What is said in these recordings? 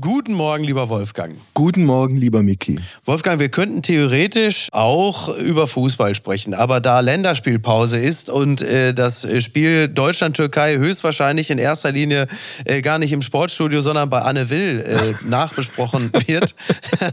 Guten Morgen, lieber Wolfgang. Guten Morgen, lieber Miki. Wolfgang, wir könnten theoretisch auch über Fußball sprechen, aber da Länderspielpause ist und äh, das Spiel Deutschland-Türkei höchstwahrscheinlich in erster Linie äh, gar nicht im Sportstudio, sondern bei Anne Will äh, nachbesprochen wird,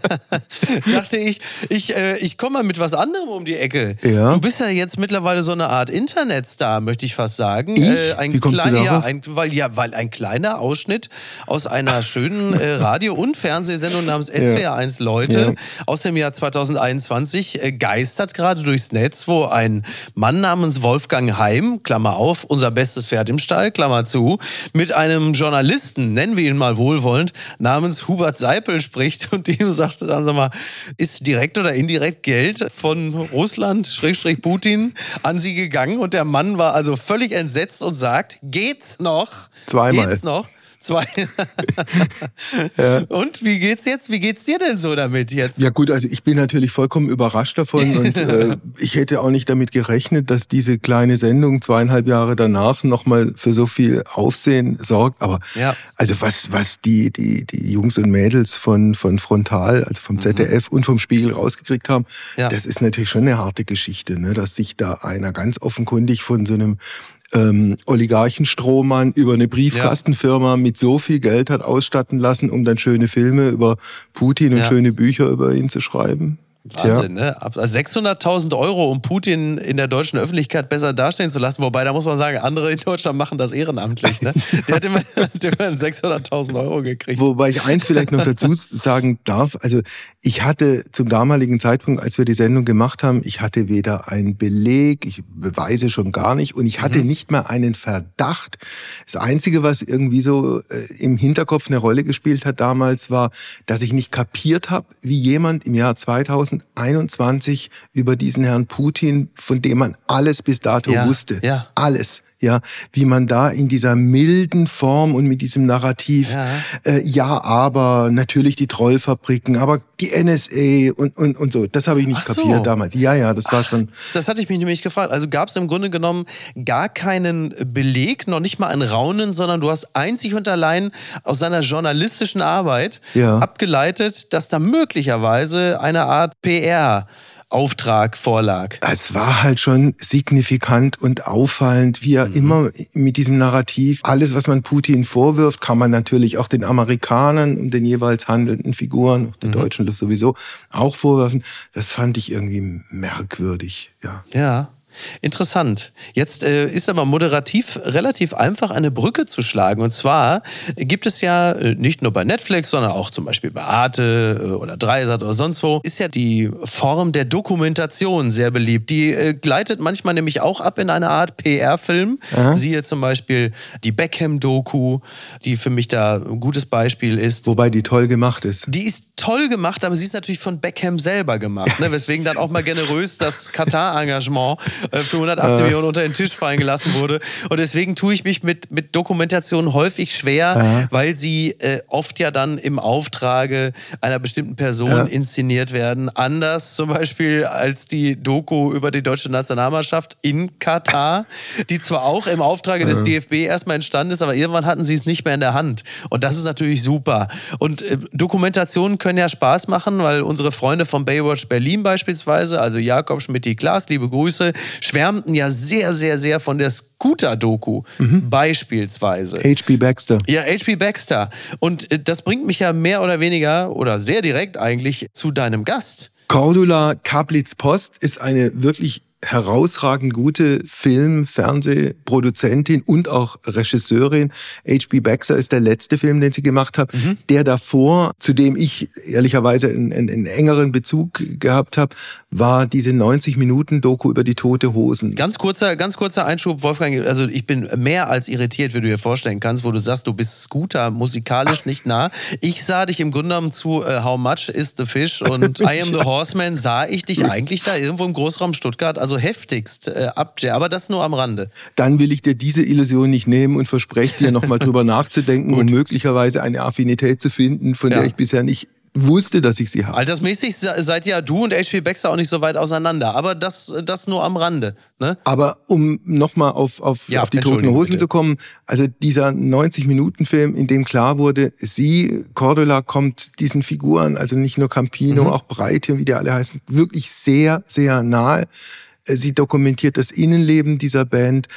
dachte ich, ich, äh, ich komme mal mit was anderem um die Ecke. Ja. Du bist ja jetzt mittlerweile so eine Art Internetstar, möchte ich fast sagen. Ich? Äh, ein Wie kommst du kleiner, darauf? ein, weil, ja, weil ein kleiner Ausschnitt aus einer schönen äh, Radio- und Fernsehsendung namens SWR1 Leute Ja. aus dem Jahr 2021 äh, geistert gerade durchs Netz, wo ein Mann namens Wolfgang Heim, Klammer auf, unser bestes Pferd im Stall, Klammer zu, mit einem Journalisten, nennen wir ihn mal wohlwollend, namens Hubert Seipel spricht und ihm sagt, sagen Sie mal, ist direkt oder indirekt Geld von Russland, Schrägstrich Putin, an Sie gegangen und der Mann war also völlig entsetzt und sagt, geht's noch? Zweimal. Geht's noch? Zwei. Und wie geht's jetzt? Wie geht's dir denn so damit jetzt? Ja gut, also ich bin natürlich vollkommen überrascht davon und äh, ich hätte auch nicht damit gerechnet, dass diese kleine Sendung zweieinhalb Jahre danach nochmal für so viel Aufsehen sorgt. Aber Ja. also was, was die, die, die Jungs und Mädels von, von Frontal, also vom ZDF und vom Spiegel rausgekriegt haben, Ja. das ist natürlich schon eine harte Geschichte, ne? dass sich da einer ganz offenkundig von so einem ähm, Oligarchenstrohmann über eine Briefkastenfirma mit so viel Geld hat ausstatten lassen, um dann schöne Filme über Putin und Ja. schöne Bücher über ihn zu schreiben. Wahnsinn, ne? Ab- also 600.000 Euro, um Putin in der deutschen Öffentlichkeit besser dastehen zu lassen. Wobei, da muss man sagen, andere in Deutschland machen das ehrenamtlich. Ne? Der hat immer, der hat immer 600.000 Euro gekriegt. Wobei ich eins vielleicht noch dazu sagen darf. Also ich hatte zum damaligen Zeitpunkt, als wir die Sendung gemacht haben, ich hatte weder einen Beleg, ich beweise schon gar nicht und ich hatte nicht mal einen Verdacht. Das Einzige, was irgendwie so äh, im Hinterkopf eine Rolle gespielt hat damals, war, dass ich nicht kapiert habe, wie jemand im Jahr 2021 über diesen Herrn Putin, von dem man alles bis dato Ja, wusste, ja. alles, ja, wie man da in dieser milden Form und mit diesem Narrativ, Ja. äh, ja, aber natürlich die Trollfabriken, aber die NSA und, und, und so, das habe ich nicht Ach so. kapiert damals. Ja, ja, das war schon. Das hatte ich mich nämlich gefragt. Also gab es im Grunde genommen gar keinen Beleg, noch nicht mal ein Raunen, sondern du hast einzig und allein aus seiner journalistischen Arbeit Ja. abgeleitet, dass da möglicherweise eine Art PR-Auftrag vorlag. Es war halt schon signifikant und auffallend, wie er Mhm. immer mit diesem Narrativ, alles, was man Putin vorwirft, kann man natürlich auch den Amerikanern und den jeweils handelnden Figuren, auch den Mhm. Deutschen sowieso, auch vorwerfen. Das fand ich irgendwie merkwürdig, ja. Ja. Interessant. Jetzt äh, ist aber moderativ relativ einfach eine Brücke zu schlagen. Und zwar gibt es ja äh, nicht nur bei Netflix, sondern auch zum Beispiel bei Arte äh, oder Dreisat oder sonst wo, ist ja die Form der Dokumentation sehr beliebt. Die äh, gleitet manchmal nämlich auch ab in eine Art PR-Film. Siehe zum Beispiel die Beckham-Doku, die für mich da ein gutes Beispiel ist. Wobei die toll gemacht ist. Die ist toll gemacht, aber sie ist natürlich von Beckham selber gemacht. Ne? Weswegen dann auch mal generös das Katar-Engagement für 180 Millionen unter den Tisch fallen gelassen wurde. Und deswegen tue ich mich mit, mit Dokumentationen häufig schwer, weil sie äh, oft ja dann im Auftrage einer bestimmten Person Ja. inszeniert werden. Anders zum Beispiel als die Doku über die deutsche Nationalmannschaft in Katar, die zwar auch im Auftrage des DFB erstmal entstanden ist, aber irgendwann hatten sie es nicht mehr in der Hand. Und das ist natürlich super. Und äh, Dokumentationen können ja Spaß machen, weil unsere Freunde von Baywatch Berlin beispielsweise, also Jakob Schmidt, Klaas, liebe Grüße, schwärmten ja sehr, sehr, sehr von der Scooter-Doku beispielsweise. H.P. Baxter. Ja, H.P. Baxter. Und äh, das bringt mich ja mehr oder weniger oder sehr direkt eigentlich zu deinem Gast. Cordula Kaplitz-Post ist eine wirklich herausragend gute Film-, Fernsehproduzentin und auch Regisseurin. H.B. Baxter ist der letzte Film, den sie gemacht hat. Der davor, zu dem ich ehrlicherweise einen, einen, einen engeren Bezug gehabt habe, war diese 90-Minuten-Doku über die tote Hosen. Ganz kurzer, ganz kurzer Einschub, Wolfgang. Also ich bin mehr als irritiert, wie du dir vorstellen kannst, wo du sagst, du bist Scooter musikalisch nicht nah. Ich sah dich im Grunde genommen zu äh, How Much is the Fish und I Am the Horseman, sah ich dich eigentlich da irgendwo im Großraum Stuttgart, also heftigst äh, ab. Aber das nur am Rande. Dann will ich dir diese Illusion nicht nehmen und verspreche dir nochmal drüber nachzudenken, um möglicherweise eine Affinität zu finden, von Ja. der ich bisher nicht wusste, dass ich sie habe. Altersmäßig seid ja du und H.P. Baxter auch nicht so weit auseinander, aber das, das nur am Rande. Ne? Aber um nochmal auf, auf, ja, auf die Toten Hosen bitte. zu kommen, also dieser 90-Minuten-Film, in dem klar wurde, sie, Cordula, kommt diesen Figuren, also nicht nur Campino, mhm. auch Breite, wie die alle heißen, wirklich sehr, sehr nahe. Sie dokumentiert das Innenleben dieser Band.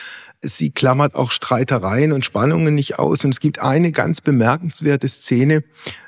Sie klammert auch Streitereien und Spannungen nicht aus. Und es gibt eine ganz bemerkenswerte Szene.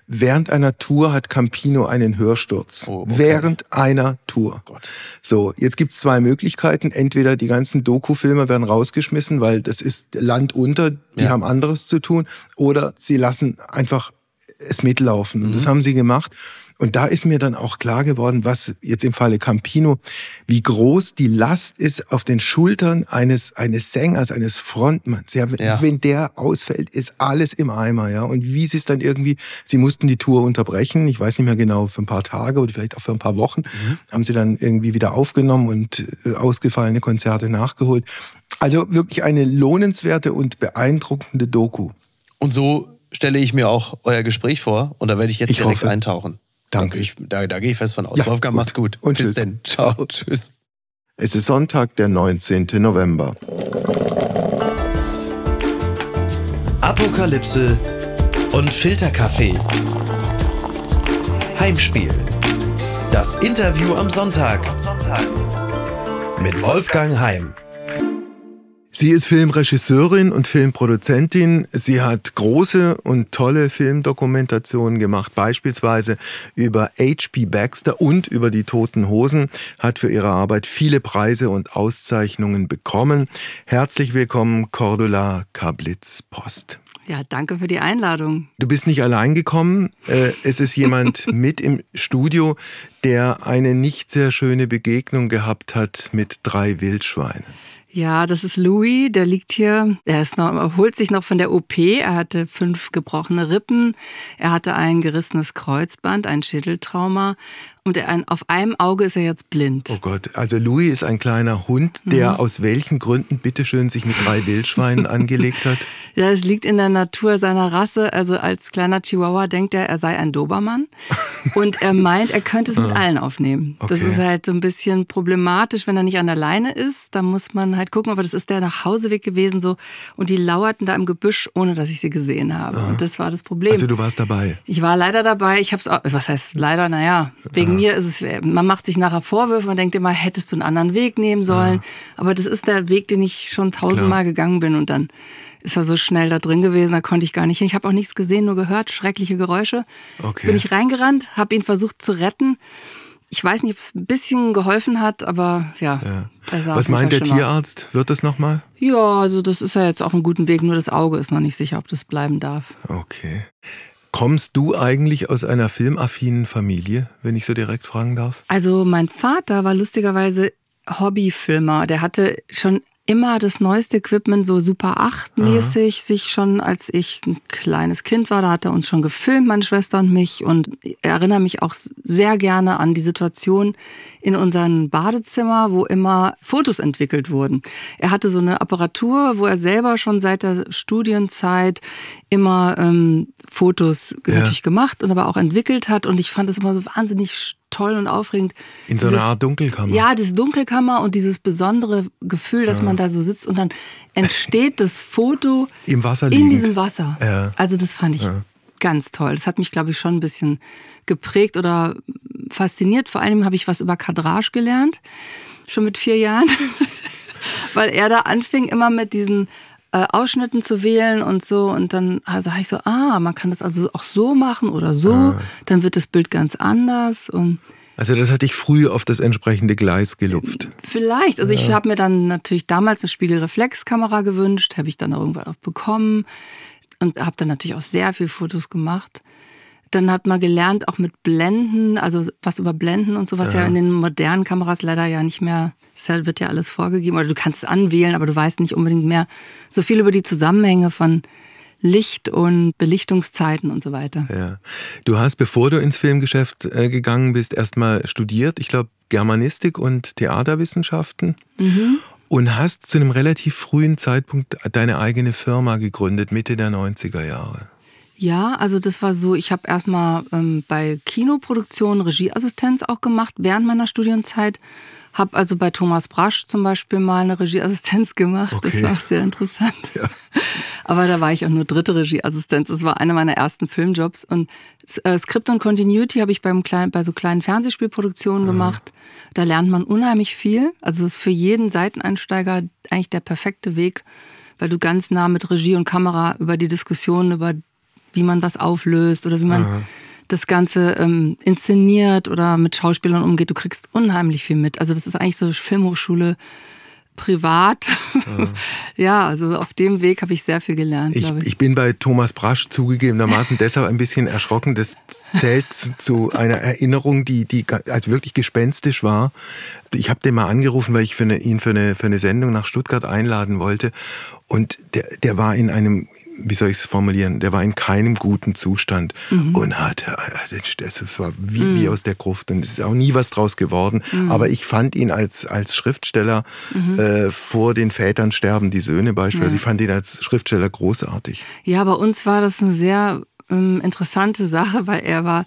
Während einer Tour hat Campino einen Hörsturz. Oh, okay. Während einer Tour. Oh so, jetzt gibt's zwei Möglichkeiten. Entweder die ganzen Doku-Filme werden rausgeschmissen, weil das ist Land unter, die ja. haben anderes zu tun. Oder sie lassen einfach es mitlaufen. Und mhm. das haben sie gemacht. Und da ist mir dann auch klar geworden, was jetzt im Falle Campino, wie groß die Last ist auf den Schultern eines, eines Sängers, eines Frontmanns. Ja, ja. Wenn der ausfällt, ist alles im Eimer. Ja. Und wie sie es dann irgendwie, sie mussten die Tour unterbrechen, ich weiß nicht mehr genau, für ein paar Tage oder vielleicht auch für ein paar Wochen, mhm. haben sie dann irgendwie wieder aufgenommen und äh, ausgefallene Konzerte nachgeholt. Also wirklich eine lohnenswerte und beeindruckende Doku. Und so stelle ich mir auch euer Gespräch vor und da werde ich jetzt ich direkt hoffe. eintauchen. Danke. Ich, da, da gehe ich fest von aus. Ja, Wolfgang, gut. mach's gut. Und Bis denn. Ciao. Tschüss. Es ist Sonntag, der 19. November. Apokalypse und Filterkaffee. Heimspiel. Das Interview am Sonntag. Mit Wolfgang Heim. Sie ist Filmregisseurin und Filmproduzentin. Sie hat große und tolle Filmdokumentationen gemacht, beispielsweise über H.P. Baxter und über die Toten Hosen, hat für ihre Arbeit viele Preise und Auszeichnungen bekommen. Herzlich willkommen, Cordula Kablitz-Post. Ja, danke für die Einladung. Du bist nicht allein gekommen. Äh, es ist jemand mit im Studio, der eine nicht sehr schöne Begegnung gehabt hat mit drei Wildschweinen. Ja, das ist Louis, der liegt hier. Er ist noch, erholt sich noch von der OP. Er hatte fünf gebrochene Rippen. Er hatte ein gerissenes Kreuzband, ein Schädeltrauma und er, auf einem Auge ist er jetzt blind. Oh Gott, also Louis ist ein kleiner Hund, der mhm. aus welchen Gründen bitteschön sich mit drei Wildschweinen angelegt hat? Ja, es liegt in der Natur seiner Rasse. Also als kleiner Chihuahua denkt er, er sei ein Dobermann. und er meint, er könnte es mit ah. allen aufnehmen. Okay. Das ist halt so ein bisschen problematisch, wenn er nicht an der Leine ist. Da muss man halt gucken, aber das ist der Nachhauseweg gewesen so. Und die lauerten da im Gebüsch, ohne dass ich sie gesehen habe. Aha. Und das war das Problem. Also du warst dabei? Ich war leider dabei. Ich habe es, was heißt leider, naja, wegen mir ist es, man macht sich nachher Vorwürfe, man denkt immer, hättest du einen anderen Weg nehmen sollen. Ja. Aber das ist der Weg, den ich schon tausendmal gegangen bin und dann ist er so schnell da drin gewesen, da konnte ich gar nicht hin. Ich habe auch nichts gesehen, nur gehört, schreckliche Geräusche. Okay. Bin ich reingerannt, habe ihn versucht zu retten. Ich weiß nicht, ob es ein bisschen geholfen hat, aber ja. ja. Was meint der Tierarzt? Aus. Wird es nochmal? Ja, also das ist ja jetzt auf einem guten Weg, nur das Auge ist noch nicht sicher, ob das bleiben darf. Okay. Kommst du eigentlich aus einer filmaffinen Familie, wenn ich so direkt fragen darf? Also mein Vater war lustigerweise Hobbyfilmer. Der hatte schon immer das neueste Equipment, so Super 8 mäßig, Aha. sich schon als ich ein kleines Kind war, da hat er uns schon gefilmt, meine Schwester und mich. Und ich erinnere mich auch sehr gerne an die Situation in unserem Badezimmer, wo immer Fotos entwickelt wurden. Er hatte so eine Apparatur, wo er selber schon seit der Studienzeit immer ähm, Fotos ja. natürlich gemacht und aber auch entwickelt hat. Und ich fand es immer so wahnsinnig toll und aufregend. In so einer Art Dunkelkammer. Ja, das Dunkelkammer und dieses besondere Gefühl, dass ja. man da so sitzt und dann entsteht das Foto im Wasser liegend. in diesem Wasser. Ja. Also das fand ich ganz toll. Das hat mich, glaube ich, schon ein bisschen geprägt oder fasziniert. Vor allem habe ich was über Kadrage gelernt, schon mit vier Jahren, weil er da anfing immer mit diesen äh, Ausschnitten zu wählen und so. Und dann also habe ich so, ah, man kann das also auch so machen oder so. Ah. Dann wird das Bild ganz anders und also das hatte ich früh auf das entsprechende Gleis gelupft. Vielleicht. Also ja. ich habe mir dann natürlich damals eine Spiegelreflexkamera gewünscht, habe ich dann irgendwann auch bekommen und habe dann natürlich auch sehr viele Fotos gemacht. Dann hat man gelernt, auch mit Blenden, also was über Blenden und so, was ja. ja in den modernen Kameras leider ja nicht mehr, es wird ja alles vorgegeben, oder du kannst es anwählen, aber du weißt nicht unbedingt mehr so viel über die Zusammenhänge von Licht und Belichtungszeiten und so weiter. Ja. Du hast, bevor du ins Filmgeschäft äh, gegangen bist, erstmal studiert, ich glaube Germanistik und Theaterwissenschaften. Mhm. Und hast zu einem relativ frühen Zeitpunkt deine eigene Firma gegründet, Mitte der 90er Jahre. Ja, also das war so, ich habe erstmal ähm, bei Kinoproduktionen Regieassistenz auch gemacht während meiner Studienzeit. Habe also bei Thomas Brasch zum Beispiel mal eine Regieassistenz gemacht. Okay. Das war auch sehr interessant. Ja. Aber da war ich auch nur dritte Regieassistenz. Das war einer meiner ersten Filmjobs. Und äh, Script und Continuity habe ich beim kleinen, bei so kleinen Fernsehspielproduktionen mhm. gemacht. Da lernt man unheimlich viel. Also ist für jeden Seiteneinsteiger eigentlich der perfekte Weg, weil du ganz nah mit Regie und Kamera über die Diskussion, über wie man was auflöst oder wie man mhm das Ganze ähm, inszeniert oder mit Schauspielern umgeht. Du kriegst unheimlich viel mit. Also das ist eigentlich so Filmhochschule privat. Ja, ja also auf dem Weg habe ich sehr viel gelernt. Ich, ich. ich bin bei Thomas Brasch zugegebenermaßen deshalb ein bisschen erschrocken. Das zählt zu einer Erinnerung, die, die als wirklich gespenstisch war. Ich habe den mal angerufen, weil ich für eine, ihn für eine, für eine Sendung nach Stuttgart einladen wollte. Und der, der war in einem, wie soll ich es formulieren, der war in keinem guten Zustand mhm. und hatte, es war wie, mhm. wie aus der Gruft und es ist auch nie was draus geworden. Mhm. Aber ich fand ihn als, als Schriftsteller mhm. äh, vor den Vätern sterben die Söhne beispielsweise, ja. ich fand ihn als Schriftsteller großartig. Ja, bei uns war das eine sehr ähm, interessante Sache, weil er war,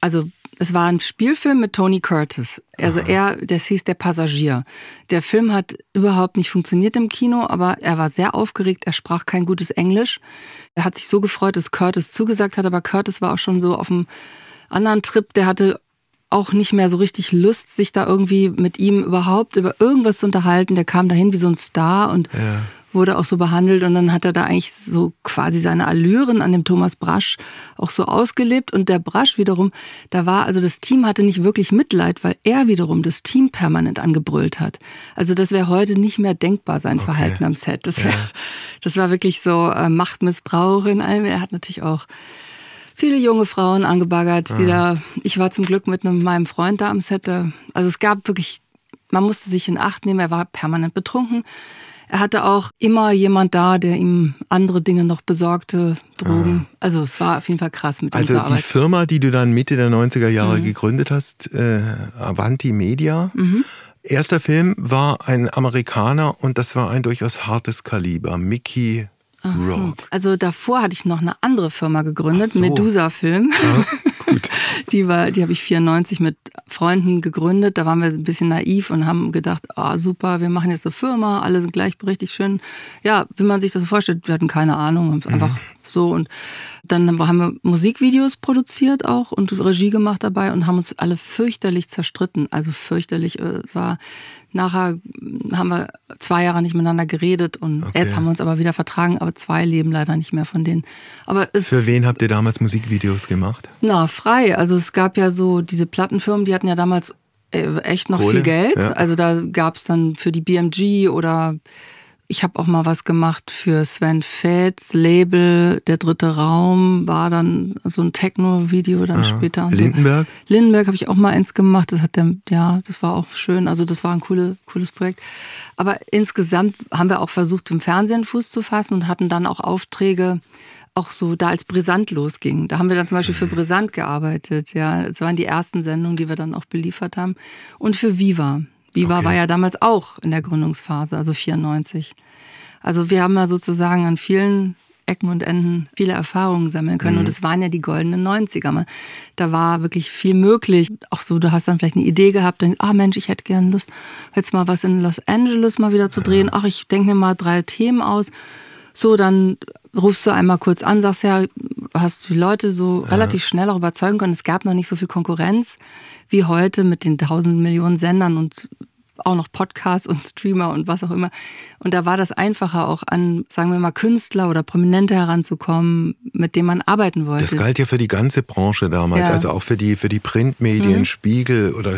also es war ein Spielfilm mit Tony Curtis. Also Aha. er, das hieß Der Passagier. Der Film hat überhaupt nicht funktioniert im Kino, aber er war sehr aufgeregt. Er sprach kein gutes Englisch. Er hat sich so gefreut, dass Curtis zugesagt hat, aber Curtis war auch schon so auf einem anderen Trip. Der hatte auch nicht mehr so richtig Lust, sich da irgendwie mit ihm überhaupt über irgendwas zu unterhalten. Der kam dahin wie so ein Star und ja wurde auch so behandelt und dann hat er da eigentlich so quasi seine Allüren an dem Thomas Brasch auch so ausgelebt und der Brasch wiederum, da war, also das Team hatte nicht wirklich Mitleid, weil er wiederum das Team permanent angebrüllt hat. Also das wäre heute nicht mehr denkbar, sein okay. Verhalten am Set. Das, wär, ja. das war wirklich so äh, Machtmissbrauch in allem. Er hat natürlich auch viele junge Frauen angebaggert, die ja. da, ich war zum Glück mit einem, meinem Freund da am Set, also es gab wirklich, man musste sich in Acht nehmen, er war permanent betrunken. Er hatte auch immer jemand da, der ihm andere Dinge noch besorgte, Drogen. Ah. Also es war auf jeden Fall krass mit Also die Firma, die du dann Mitte der 90er Jahre mhm. gegründet hast, äh, Avanti Media. Mhm. Erster Film war ein Amerikaner und das war ein durchaus hartes Kaliber. Mickey Rock. Also davor hatte ich noch eine andere Firma gegründet, so. Medusa Film. Ja, gut. die war, die habe ich 94 mit Freunden gegründet. Da waren wir ein bisschen naiv und haben gedacht, ah oh, super, wir machen jetzt eine Firma, alle sind gleichberechtigt schön. Ja, wie man sich das so vorstellt, wir hatten keine Ahnung, haben es mhm. einfach so und dann haben wir Musikvideos produziert auch und Regie gemacht dabei und haben uns alle fürchterlich zerstritten. Also fürchterlich äh, war Nachher haben wir zwei Jahre nicht miteinander geredet und okay. jetzt haben wir uns aber wieder vertragen, aber zwei leben leider nicht mehr von denen. Aber Für wen habt ihr damals Musikvideos gemacht? Na, frei. Also es gab ja so diese Plattenfirmen, die hatten ja damals äh, echt noch Kohle, viel Geld. Ja. Also da gab es dann für die BMG oder ich habe auch mal was gemacht für Sven Fetz, Label, der dritte Raum, war dann so ein Techno-Video dann Aha. später. Lindenberg? So. Lindenberg habe ich auch mal eins gemacht, das hat der, ja, das war auch schön, also das war ein coole, cooles Projekt. Aber insgesamt haben wir auch versucht, im Fernsehen Fuß zu fassen und hatten dann auch Aufträge, auch so da als Brisant losging. Da haben wir dann zum Beispiel für mhm. Brisant gearbeitet, ja. Das waren die ersten Sendungen, die wir dann auch beliefert haben. Und für Viva. Viva okay. war ja damals auch in der Gründungsphase, also 94. Also wir haben ja sozusagen an vielen Ecken und Enden viele Erfahrungen sammeln können. Mhm. Und es waren ja die goldenen 90er. Da war wirklich viel möglich. Auch so, du hast dann vielleicht eine Idee gehabt, denkst, ah Mensch, ich hätte gerne Lust, jetzt mal was in Los Angeles mal wieder zu drehen. Ach, ich denke mir mal drei Themen aus. So, dann rufst du einmal kurz an, sagst ja, hast die Leute so ja. relativ schnell auch überzeugen können. Es gab noch nicht so viel Konkurrenz wie heute mit den tausend Millionen Sendern und auch noch Podcasts und Streamer und was auch immer. Und da war das einfacher, auch an, sagen wir mal, Künstler oder Prominente heranzukommen, mit denen man arbeiten wollte. Das galt ja für die ganze Branche damals, ja. also auch für die, für die Printmedien, mhm. Spiegel oder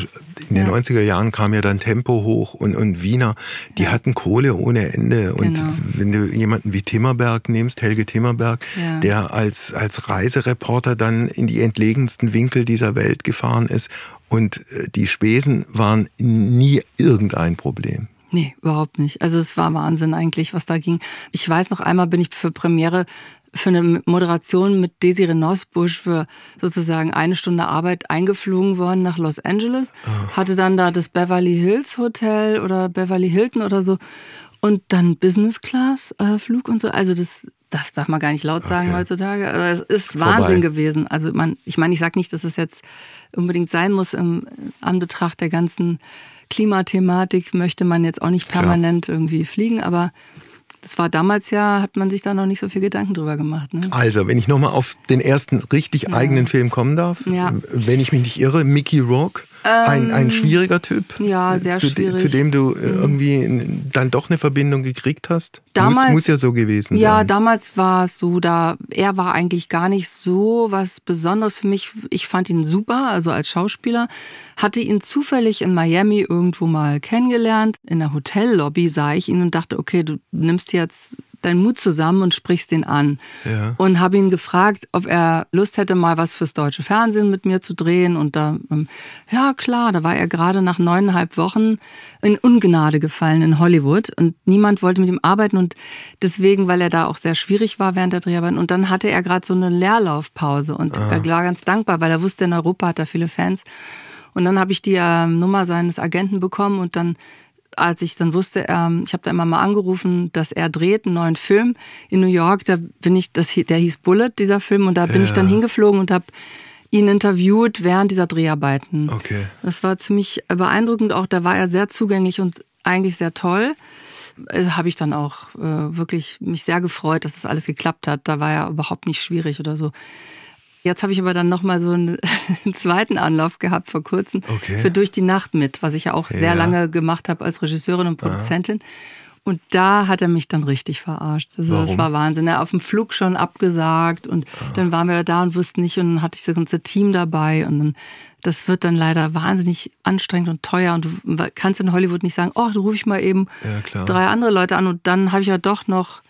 in den ja. 90er Jahren kam ja dann Tempo hoch und, und Wiener, die ja. hatten Kohle ohne Ende. Und genau. wenn du jemanden wie Timmerberg nimmst, Helge Timmerberg, der als, als Reisereporter dann in die entlegensten Winkel dieser Welt gefahren ist und äh, die Spesen waren nie irgendein Problem. Nee, überhaupt nicht. Also es war Wahnsinn eigentlich, was da ging. Ich weiß noch einmal bin ich für Premiere für eine Moderation mit Desiree Nosbusch für sozusagen eine Stunde Arbeit eingeflogen worden nach Los Angeles. Oh. Hatte dann da das Beverly Hills Hotel oder Beverly Hilton oder so und dann Business Class äh, Flug und so. Also das das darf man gar nicht laut sagen Okay. heutzutage. Also es ist Vorbei. Wahnsinn gewesen. Also man, ich meine, ich sage nicht, dass es jetzt unbedingt sein muss im Anbetracht der ganzen Klimathematik möchte man jetzt auch nicht Klar. permanent irgendwie fliegen, aber das war damals ja, hat man sich da noch nicht so viel Gedanken drüber gemacht. Ne? Also, wenn ich nochmal auf den ersten richtig eigenen Film kommen darf, Ja. Wenn ich mich nicht irre, Mickey Rourke, ein, ein schwieriger Typ, ja, sehr zu, schwierig. Mhm. zu dem du äh, irgendwie dann doch eine Verbindung gekriegt hast. Damals- muss, muss ja so gewesen Ja, sein. damals war es so, da er war eigentlich gar nicht so was Besonderes für mich. Ich fand ihn super, also als Schauspieler. Hatte ihn zufällig in Miami irgendwo mal kennengelernt. In der Hotellobby sah ich ihn und dachte, okay, du nimmst jetzt deinen Mut zusammen und sprichst ihn an. Ja. Und habe ihn gefragt, ob er Lust hätte, mal was fürs deutsche Fernsehen mit mir zu drehen. Und da, ähm, ja klar, da war er gerade nach neuneinhalb Wochen in Ungnade gefallen in Hollywood. Und niemand wollte mit ihm arbeiten. Und deswegen, weil er da auch sehr schwierig war während der Dreharbeiten. Und dann hatte er gerade so eine Leerlaufpause. Und er war ganz dankbar, weil er wusste, in Europa hat er viele Fans. Und dann habe ich die ähm, Nummer seines Agenten bekommen und dann als ich dann wusste, ähm, ich habe da immer mal angerufen, dass er dreht einen neuen Film in New York, da bin ich, das, der hieß Bullet, dieser Film, und da bin ich dann hingeflogen und habe ihn interviewt während dieser Dreharbeiten. Okay. Das war ziemlich beeindruckend, auch da war er sehr zugänglich und eigentlich sehr toll. Äh, Habe ich dann auch äh, wirklich mich sehr gefreut, dass das alles geklappt hat. Da war er überhaupt nicht schwierig oder so. Jetzt habe ich aber dann nochmal so einen, einen zweiten Anlauf gehabt vor kurzem Okay. für Durch die Nacht mit, was ich ja auch Ja. sehr lange gemacht habe als Regisseurin und Produzentin. Und da hat er mich dann richtig verarscht. Also das Warum? war Wahnsinn. Er hat auf dem Flug schon abgesagt und dann waren wir da und wussten nicht und dann hatte ich das ganze Team dabei und dann das wird dann leider wahnsinnig anstrengend und teuer und du kannst in Hollywood nicht sagen, oh, du ruf ich mal eben Ja, drei andere Leute an und dann habe ich ja doch noch,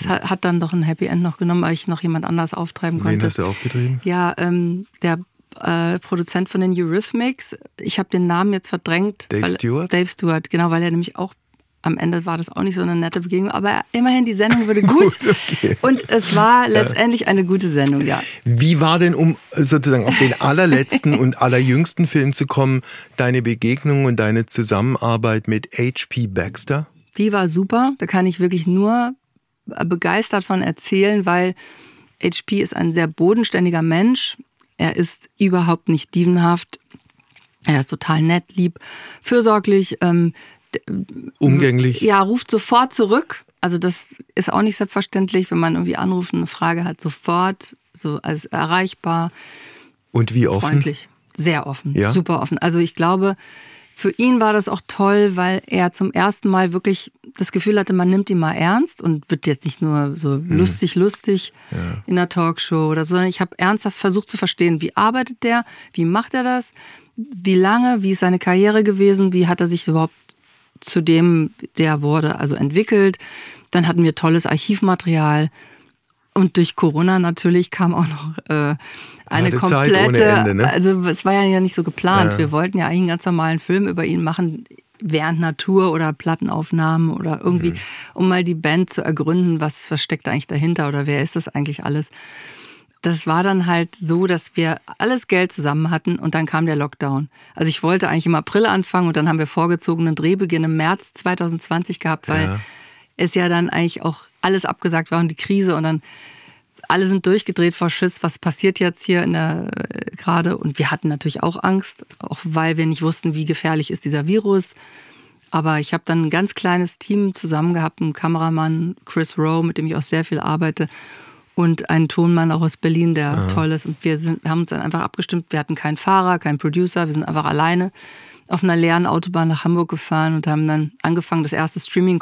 es hat dann doch ein Happy End noch genommen, weil ich noch jemand anders auftreiben Wen konnte. hast du aufgetrieben? Ja, ähm, der äh, Produzent von den Eurythmics. Ich habe den Namen jetzt verdrängt. Dave weil, Stewart? Dave Stewart, genau, weil er nämlich auch am Ende war das auch nicht so eine nette Begegnung, aber immerhin die Sendung wurde gut. okay. Und es war letztendlich eine gute Sendung, ja. Wie war denn, um sozusagen auf den allerletzten und allerjüngsten Film zu kommen, deine Begegnung und deine Zusammenarbeit mit H.P. Baxter? Die war super. Da kann ich wirklich nur begeistert von erzählen, weil HP ist ein sehr bodenständiger Mensch. Er ist überhaupt nicht dievenhaft. Er ist total nett, lieb, fürsorglich. Ähm, Umgänglich? ja, ruft sofort zurück. Also das ist auch nicht selbstverständlich, wenn man irgendwie anruft und eine Frage hat, sofort, so als erreichbar, Und wie offen? freundlich, sehr offen, Ja? super offen. Also ich glaube, für ihn war das auch toll, weil er zum ersten Mal wirklich das Gefühl hatte, man nimmt ihn mal ernst und wird jetzt nicht nur so Hm. lustig, lustig in der Talkshow oder so, sondern ich habe ernsthaft versucht zu verstehen, wie arbeitet der, wie macht er das, wie lange, wie ist seine Karriere gewesen, wie hat er sich überhaupt zu dem, der wurde, also entwickelt. Dann hatten wir tolles Archivmaterial. Und durch Corona natürlich kam auch noch äh, eine Zeit komplette, Ende, ne? also es war ja nicht so geplant. Ja. Wir wollten ja eigentlich einen ganz normalen Film über ihn machen, während Natur oder Plattenaufnahmen oder irgendwie, Mhm. um mal die Band zu ergründen, was, was steckt da eigentlich dahinter oder wer ist das eigentlich alles. Das war dann halt so, dass wir alles Geld zusammen hatten und dann kam der Lockdown. Also ich wollte eigentlich im April anfangen und dann haben wir vorgezogenen Drehbeginn im März 2020 gehabt, weil Ja. es ja dann eigentlich auch alles abgesagt war und die Krise und dann alle sind durchgedreht vor Schiss, was passiert jetzt hier in der äh, gerade? Und wir hatten natürlich auch Angst, auch weil wir nicht wussten, wie gefährlich ist dieser Virus. Aber ich habe dann ein ganz kleines Team zusammen gehabt, einen Kameramann Chris Rowe, mit dem ich auch sehr viel arbeite und einen Tonmann auch aus Berlin, der toll ist. Und wir sind haben uns dann einfach abgestimmt, wir hatten keinen Fahrer, keinen Producer, wir sind einfach alleine auf einer leeren Autobahn nach Hamburg gefahren und haben dann angefangen das erste Streaming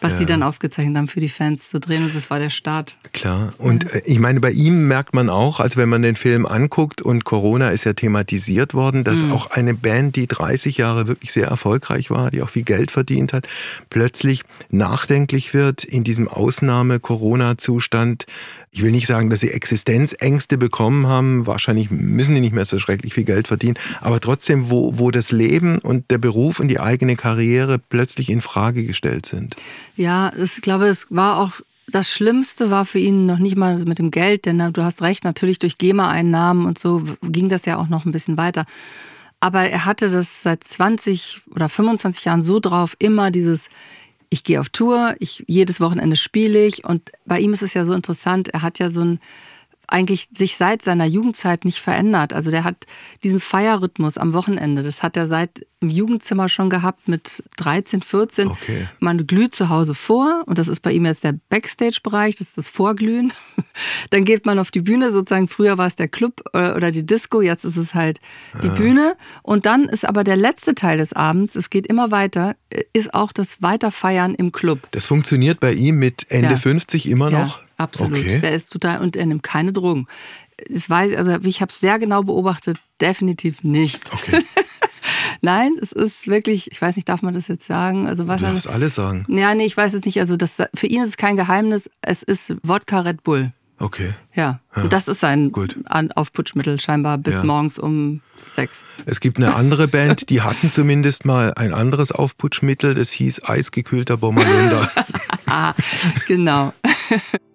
Was die dann aufgezeichnet haben für die Fans zu drehen. Und das war der Start. Klar. Und äh, ich meine, bei ihm merkt man auch, also wenn man den Film anguckt und Corona ist ja thematisiert worden, dass auch eine Band, die 30 Jahre wirklich sehr erfolgreich war, die auch viel Geld verdient hat, plötzlich nachdenklich wird in diesem Ausnahme-Corona-Zustand. Ich will nicht sagen, dass sie Existenzängste bekommen haben. Wahrscheinlich müssen die nicht mehr so schrecklich viel Geld verdienen. Aber trotzdem, wo, wo das Leben und der Beruf und die eigene Karriere plötzlich in Frage gestellt sind. Ja, ich glaube, es war auch das Schlimmste war für ihn noch nicht mal mit dem Geld, denn du hast recht, natürlich durch GEMA-Einnahmen und so ging das ja auch noch ein bisschen weiter. Aber er hatte das seit 20 oder 25 Jahren so drauf, immer dieses, ich gehe auf Tour, ich, jedes Wochenende spiele ich und bei ihm ist es ja so interessant, er hat ja so ein eigentlich sich seit seiner Jugendzeit nicht verändert. Also der hat diesen Feierrhythmus am Wochenende, das hat er seit im Jugendzimmer schon gehabt mit 13, 14. Okay. Man glüht zu Hause vor und das ist bei ihm jetzt der Backstage-Bereich, das ist das Vorglühen. Dann geht man auf die Bühne, sozusagen früher war es der Club äh, oder die Disco, jetzt ist es halt die ja. Bühne. Und dann ist aber der letzte Teil des Abends, es geht immer weiter, ist auch das Weiterfeiern im Club. Das funktioniert bei ihm mit Ende ja. 50 immer noch? Ja. Absolut. Okay. Der ist total und er nimmt keine Drogen. Das weiß, also ich habe es sehr genau beobachtet, definitiv nicht. Okay. Nein, es ist wirklich, ich weiß nicht, darf man das jetzt sagen? Also was du darfst alles sagen. Ja, nee, ich weiß es nicht. Also das, für ihn ist es kein Geheimnis. Es ist Wodka Red Bull. Okay. Ja. ja. Und das ist sein Gut. Aufputschmittel scheinbar bis ja. morgens um sechs. Es gibt eine andere Band, die hatten zumindest mal ein anderes Aufputschmittel. Das hieß eisgekühlter Bommalunda. genau.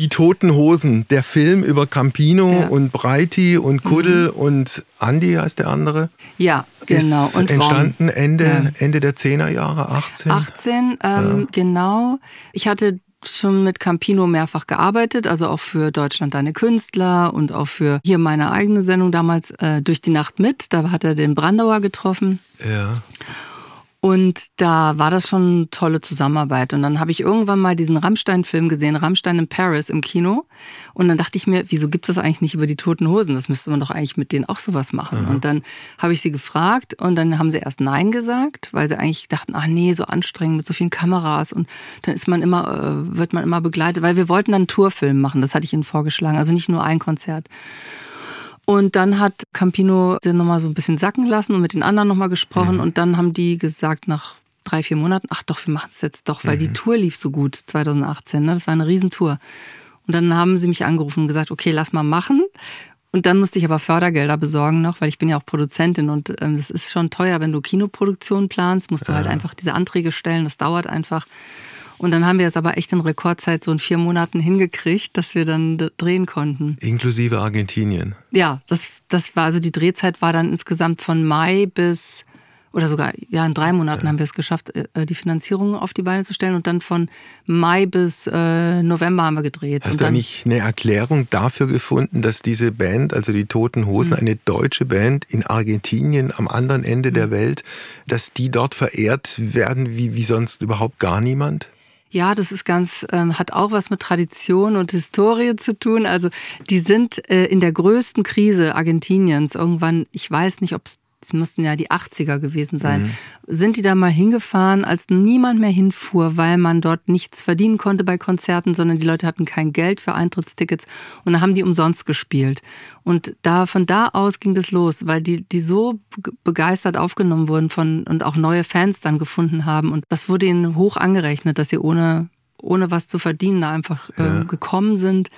Die Toten Hosen, der Film über Campino ja. und Breiti und Kuddel mhm. und Andy heißt der andere. Ja, genau. Ist und entstanden Ende, ja. Ende der 10er Jahre, 18. 18, ähm, ja. genau. Ich hatte schon mit Campino mehrfach gearbeitet, also auch für Deutschland deine Künstler und auch für hier meine eigene Sendung damals äh, durch die Nacht mit. Da hat er den Brandauer getroffen. Ja. Und da war das schon eine tolle Zusammenarbeit. Und dann habe ich irgendwann mal diesen Rammstein-Film gesehen, Rammstein in Paris im Kino. Und dann dachte ich mir, wieso gibt es das eigentlich nicht über die Toten Hosen? Das müsste man doch eigentlich mit denen auch sowas machen. Mhm. Und dann habe ich sie gefragt und dann haben sie erst Nein gesagt, weil sie eigentlich dachten, ach nee, so anstrengend mit so vielen Kameras. Und dann ist man immer, äh, wird man immer begleitet, weil wir wollten dann einen Tourfilm machen. Das hatte ich ihnen vorgeschlagen. Also nicht nur ein Konzert. Und dann hat Campino den nochmal so ein bisschen sacken lassen und mit den anderen nochmal gesprochen. Mhm. Und dann haben die gesagt, nach drei, vier Monaten, ach doch, wir machen es jetzt doch, weil mhm. die Tour lief so gut 2018. Ne? Das war eine Riesentour. Und dann haben sie mich angerufen und gesagt, okay, lass mal machen. Und dann musste ich aber Fördergelder besorgen noch, weil ich bin ja auch Produzentin und ähm, das ist schon teuer, wenn du Kinoproduktion planst, musst du halt ja. halt einfach diese Anträge stellen, das dauert einfach. Und dann haben wir es aber echt in Rekordzeit so in vier Monaten hingekriegt, dass wir dann drehen konnten. Inklusive Argentinien. Ja, das, das war also die Drehzeit war dann insgesamt von Mai bis oder sogar, ja, in drei Monaten ja. haben wir es geschafft, äh, die Finanzierung auf die Beine zu stellen. Und dann von Mai bis äh, November haben wir gedreht. Hast du eigentlich eine Erklärung dafür gefunden, dass diese Band, also die Toten Hosen, mhm. eine deutsche Band in Argentinien am anderen Ende mhm. der Welt, dass die dort verehrt werden wie, wie sonst überhaupt gar niemand? Ja, das ist ganz, ähm, hat auch was mit Tradition und Historie zu tun. Also die sind äh, in der größten Krise Argentiniens irgendwann, ich weiß nicht, ob es es müssten ja die 80er gewesen sein, mhm. sind die da mal hingefahren, als niemand mehr hinfuhr, weil man dort nichts verdienen konnte bei Konzerten, sondern die Leute hatten kein Geld für Eintrittstickets und dann haben die umsonst gespielt. Und da von da aus ging das los, weil die, die so begeistert aufgenommen wurden von und auch neue Fans dann gefunden haben. Und das wurde ihnen hoch angerechnet, dass sie ohne, ohne was zu verdienen da einfach äh, ja. gekommen sind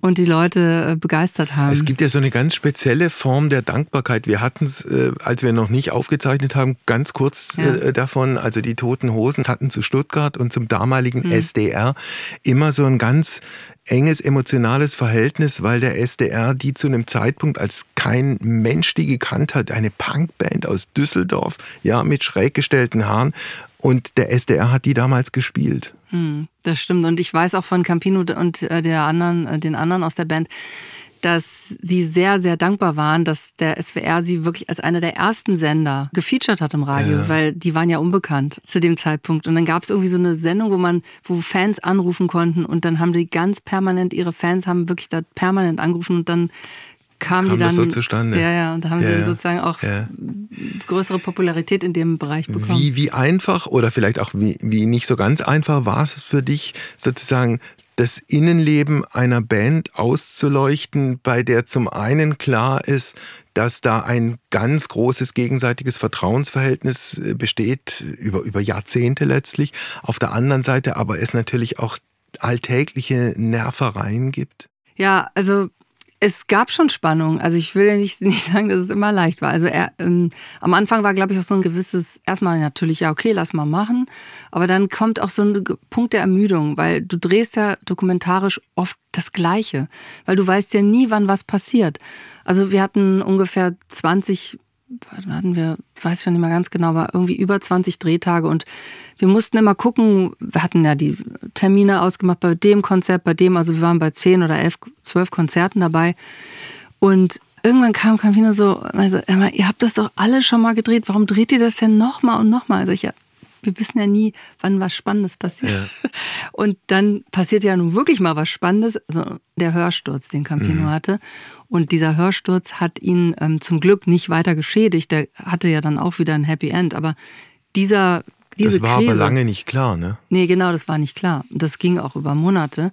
und die Leute äh, begeistert haben. Es gibt ja so eine ganz spezielle Form der Dankbarkeit. Wir hatten es, äh, als wir noch nicht aufgezeichnet haben, ganz kurz ja. Äh, davon. Also die Toten Hosen hatten zu Stuttgart und zum damaligen mhm. SDR immer so ein ganz enges emotionales Verhältnis, weil der SDR die zu einem Zeitpunkt, als kein Mensch die gekannt hat, eine Punkband aus Düsseldorf, ja, mit schräg gestellten Haaren, und der SDR hat die damals gespielt. Hm, das stimmt. Und ich weiß auch von Campino und äh, der anderen, äh, den anderen aus der Band, dass sie sehr, sehr dankbar waren, dass der SWR sie wirklich als einer der ersten Sender gefeatured hat im Radio, ja. weil die waren ja unbekannt zu dem Zeitpunkt. Und dann gab es irgendwie so eine Sendung, wo man, wo Fans anrufen konnten und dann haben die ganz permanent, ihre Fans haben wirklich da permanent angerufen und dann kam, kam die dann. so zustande. Ja, ja, und da haben ja, sie sozusagen auch ja. größere Popularität in dem Bereich bekommen. Wie, wie einfach oder vielleicht auch wie, wie nicht so ganz einfach war es für dich, sozusagen das Innenleben einer Band auszuleuchten, bei der zum einen klar ist, dass da ein ganz großes gegenseitiges Vertrauensverhältnis äh, besteht, über, über Jahrzehnte letztlich. Auf der anderen Seite aber es natürlich auch alltägliche Nervereien gibt? Ja, also Es gab schon Spannung. Also ich will nicht, nicht sagen, dass es immer leicht war. Also er, ähm, am Anfang war, glaube ich, auch so ein gewisses, erstmal natürlich, ja, okay, lass mal machen. Aber dann kommt auch so ein Punkt der Ermüdung, weil du drehst ja dokumentarisch oft das Gleiche. Weil du weißt ja nie, wann was passiert. Also wir hatten ungefähr 20 hatten wir, weiß ich schon nicht mehr ganz genau, aber irgendwie über 20 Drehtage und wir mussten immer gucken, wir hatten ja die Termine ausgemacht bei dem Konzert, bei dem, also wir waren bei 10 oder 11, 12 Konzerten dabei und irgendwann kam Campino so, also, ihr habt das doch alle schon mal gedreht, warum dreht ihr das denn nochmal und nochmal? Also ich, wir wissen ja nie, wann was Spannendes passiert. Ja. Und dann passiert ja nun wirklich mal was Spannendes, also der Hörsturz, den Campino mhm. hatte. Und dieser Hörsturz hat ihn ähm, zum Glück nicht weiter geschädigt. Der hatte ja dann auch wieder ein Happy End. Aber dieser, diese Das war Krise, aber lange nicht klar, ne? Nee, genau, das war nicht klar. Das ging auch über Monate.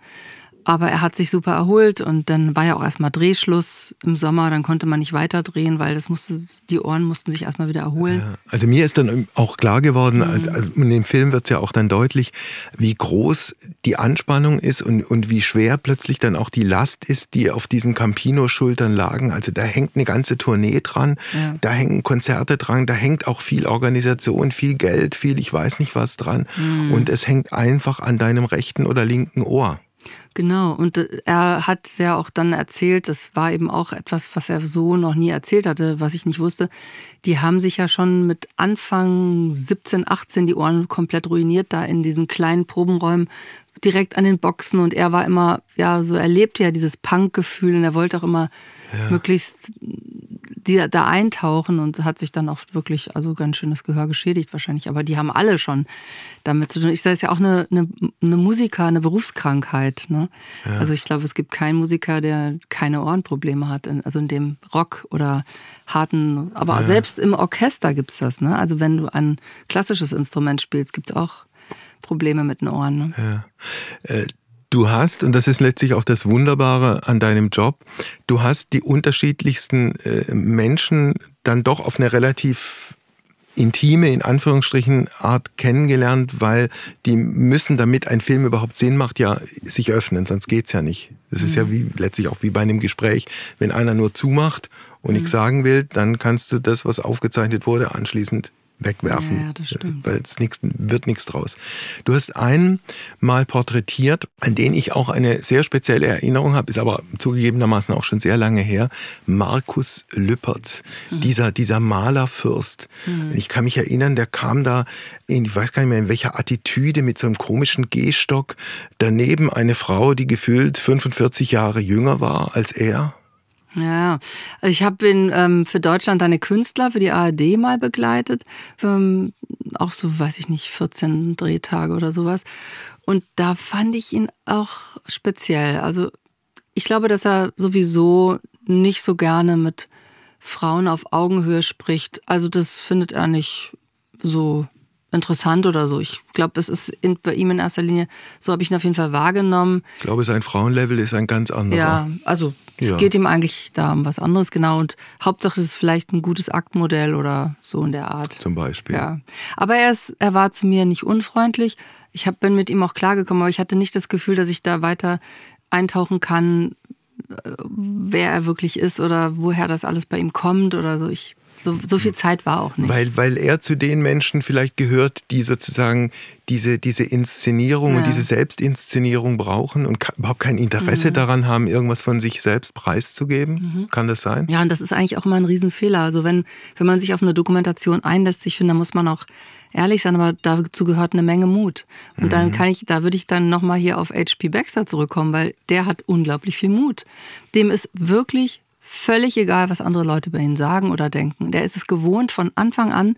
Aber er hat sich super erholt und dann war ja auch erstmal Drehschluss im Sommer, dann konnte man nicht weiter drehen, weil das musste, die Ohren mussten sich erstmal wieder erholen. Ja, also mir ist dann auch klar geworden, mhm. in dem Film wird es ja auch dann deutlich, wie groß die Anspannung ist und, und wie schwer plötzlich dann auch die Last ist, die auf diesen Campino-Schultern lagen. Also da hängt eine ganze Tournee dran, ja. da hängen Konzerte dran, da hängt auch viel Organisation, viel Geld, viel ich weiß nicht was dran. Mhm. Und es hängt einfach an deinem rechten oder linken Ohr. Genau, und äh, er hat ja auch dann erzählt, das war eben auch etwas, was er so noch nie erzählt hatte, was ich nicht wusste. Die haben sich ja schon mit Anfang 17, 18 die Ohren komplett ruiniert, da in diesen kleinen Probenräumen, direkt an den Boxen. Und er war immer, ja, so er lebte ja dieses Punk-Gefühl und er wollte auch immer ja. möglichst die da eintauchen und hat sich dann auch wirklich also ganz schönes Gehör geschädigt wahrscheinlich. Aber die haben alle schon damit zu tun. Ich sage es ja auch eine, eine, eine, Musiker, eine Berufskrankheit. Ne? Ja. Also ich glaube, es gibt keinen Musiker, der keine Ohrenprobleme hat. Also in dem Rock oder harten, aber ja. selbst im Orchester gibt es das. Ne? Also wenn du ein klassisches Instrument spielst, gibt es auch Probleme mit den Ohren. Ne? Ja. Äh, Du hast, und das ist letztlich auch das Wunderbare an deinem Job, du hast die unterschiedlichsten äh, Menschen dann doch auf eine relativ intime, in Anführungsstrichen, Art kennengelernt, weil die müssen, damit ein Film überhaupt Sinn macht, ja sich öffnen, sonst geht's ja nicht. Das ist ja mhm. wie letztlich auch wie bei einem Gespräch. Wenn einer nur zumacht und mhm. nichts sagen will, dann kannst du das, was aufgezeichnet wurde, anschließend wegwerfen. Ja, stimmt. Weil es nix, wird nichts draus. Du hast einen mal porträtiert, an den ich auch eine sehr spezielle Erinnerung habe, ist aber zugegebenermaßen auch schon sehr lange her. Markus Lüppertz, mhm. dieser, dieser Malerfürst. Mhm. Ich kann mich erinnern, der kam da in, ich weiß gar nicht mehr in welcher Attitüde, mit so einem komischen Gehstock. Daneben eine Frau, die gefühlt 45 Jahre jünger war als er. Ja, also ich habe ihn ähm, für Deutschland eine Künstler für die ARD mal begleitet, für ähm, auch so, weiß ich nicht, 14 Drehtage oder sowas. Und da fand ich ihn auch speziell. Also ich glaube, dass er sowieso nicht so gerne mit Frauen auf Augenhöhe spricht. Also das findet er nicht so interessant oder so. Ich glaube, es ist in, bei ihm in erster Linie, so habe ich ihn auf jeden Fall wahrgenommen. Ich glaube, sein Frauenlevel ist ein ganz anderer. Ja, also es ja. geht ihm eigentlich da um was anderes, genau. Und Hauptsache es ist vielleicht ein gutes Aktmodell oder so in der Art. Zum Beispiel. Ja. Aber er, ist, er war zu mir nicht unfreundlich. Ich hab, bin mit ihm auch klargekommen, aber ich hatte nicht das Gefühl, dass ich da weiter eintauchen kann, äh, wer er wirklich ist oder woher das alles bei ihm kommt oder so. Ich so, so viel Zeit war auch nicht. Weil, weil er zu den Menschen vielleicht gehört, die sozusagen diese, diese Inszenierung ja. und diese Selbstinszenierung brauchen und überhaupt kein Interesse mhm. daran haben, irgendwas von sich selbst preiszugeben. Mhm. Kann das sein? Ja, und das ist eigentlich auch immer ein Riesenfehler. Also wenn, wenn man sich auf eine Dokumentation einlässt, ich finde, da muss man auch ehrlich sein, aber dazu gehört eine Menge Mut. Und mhm. dann kann ich, da würde ich dann nochmal hier auf HP Baxter zurückkommen, weil der hat unglaublich viel Mut. Dem ist wirklich völlig egal, was andere Leute über ihn sagen oder denken. Der ist es gewohnt von Anfang an,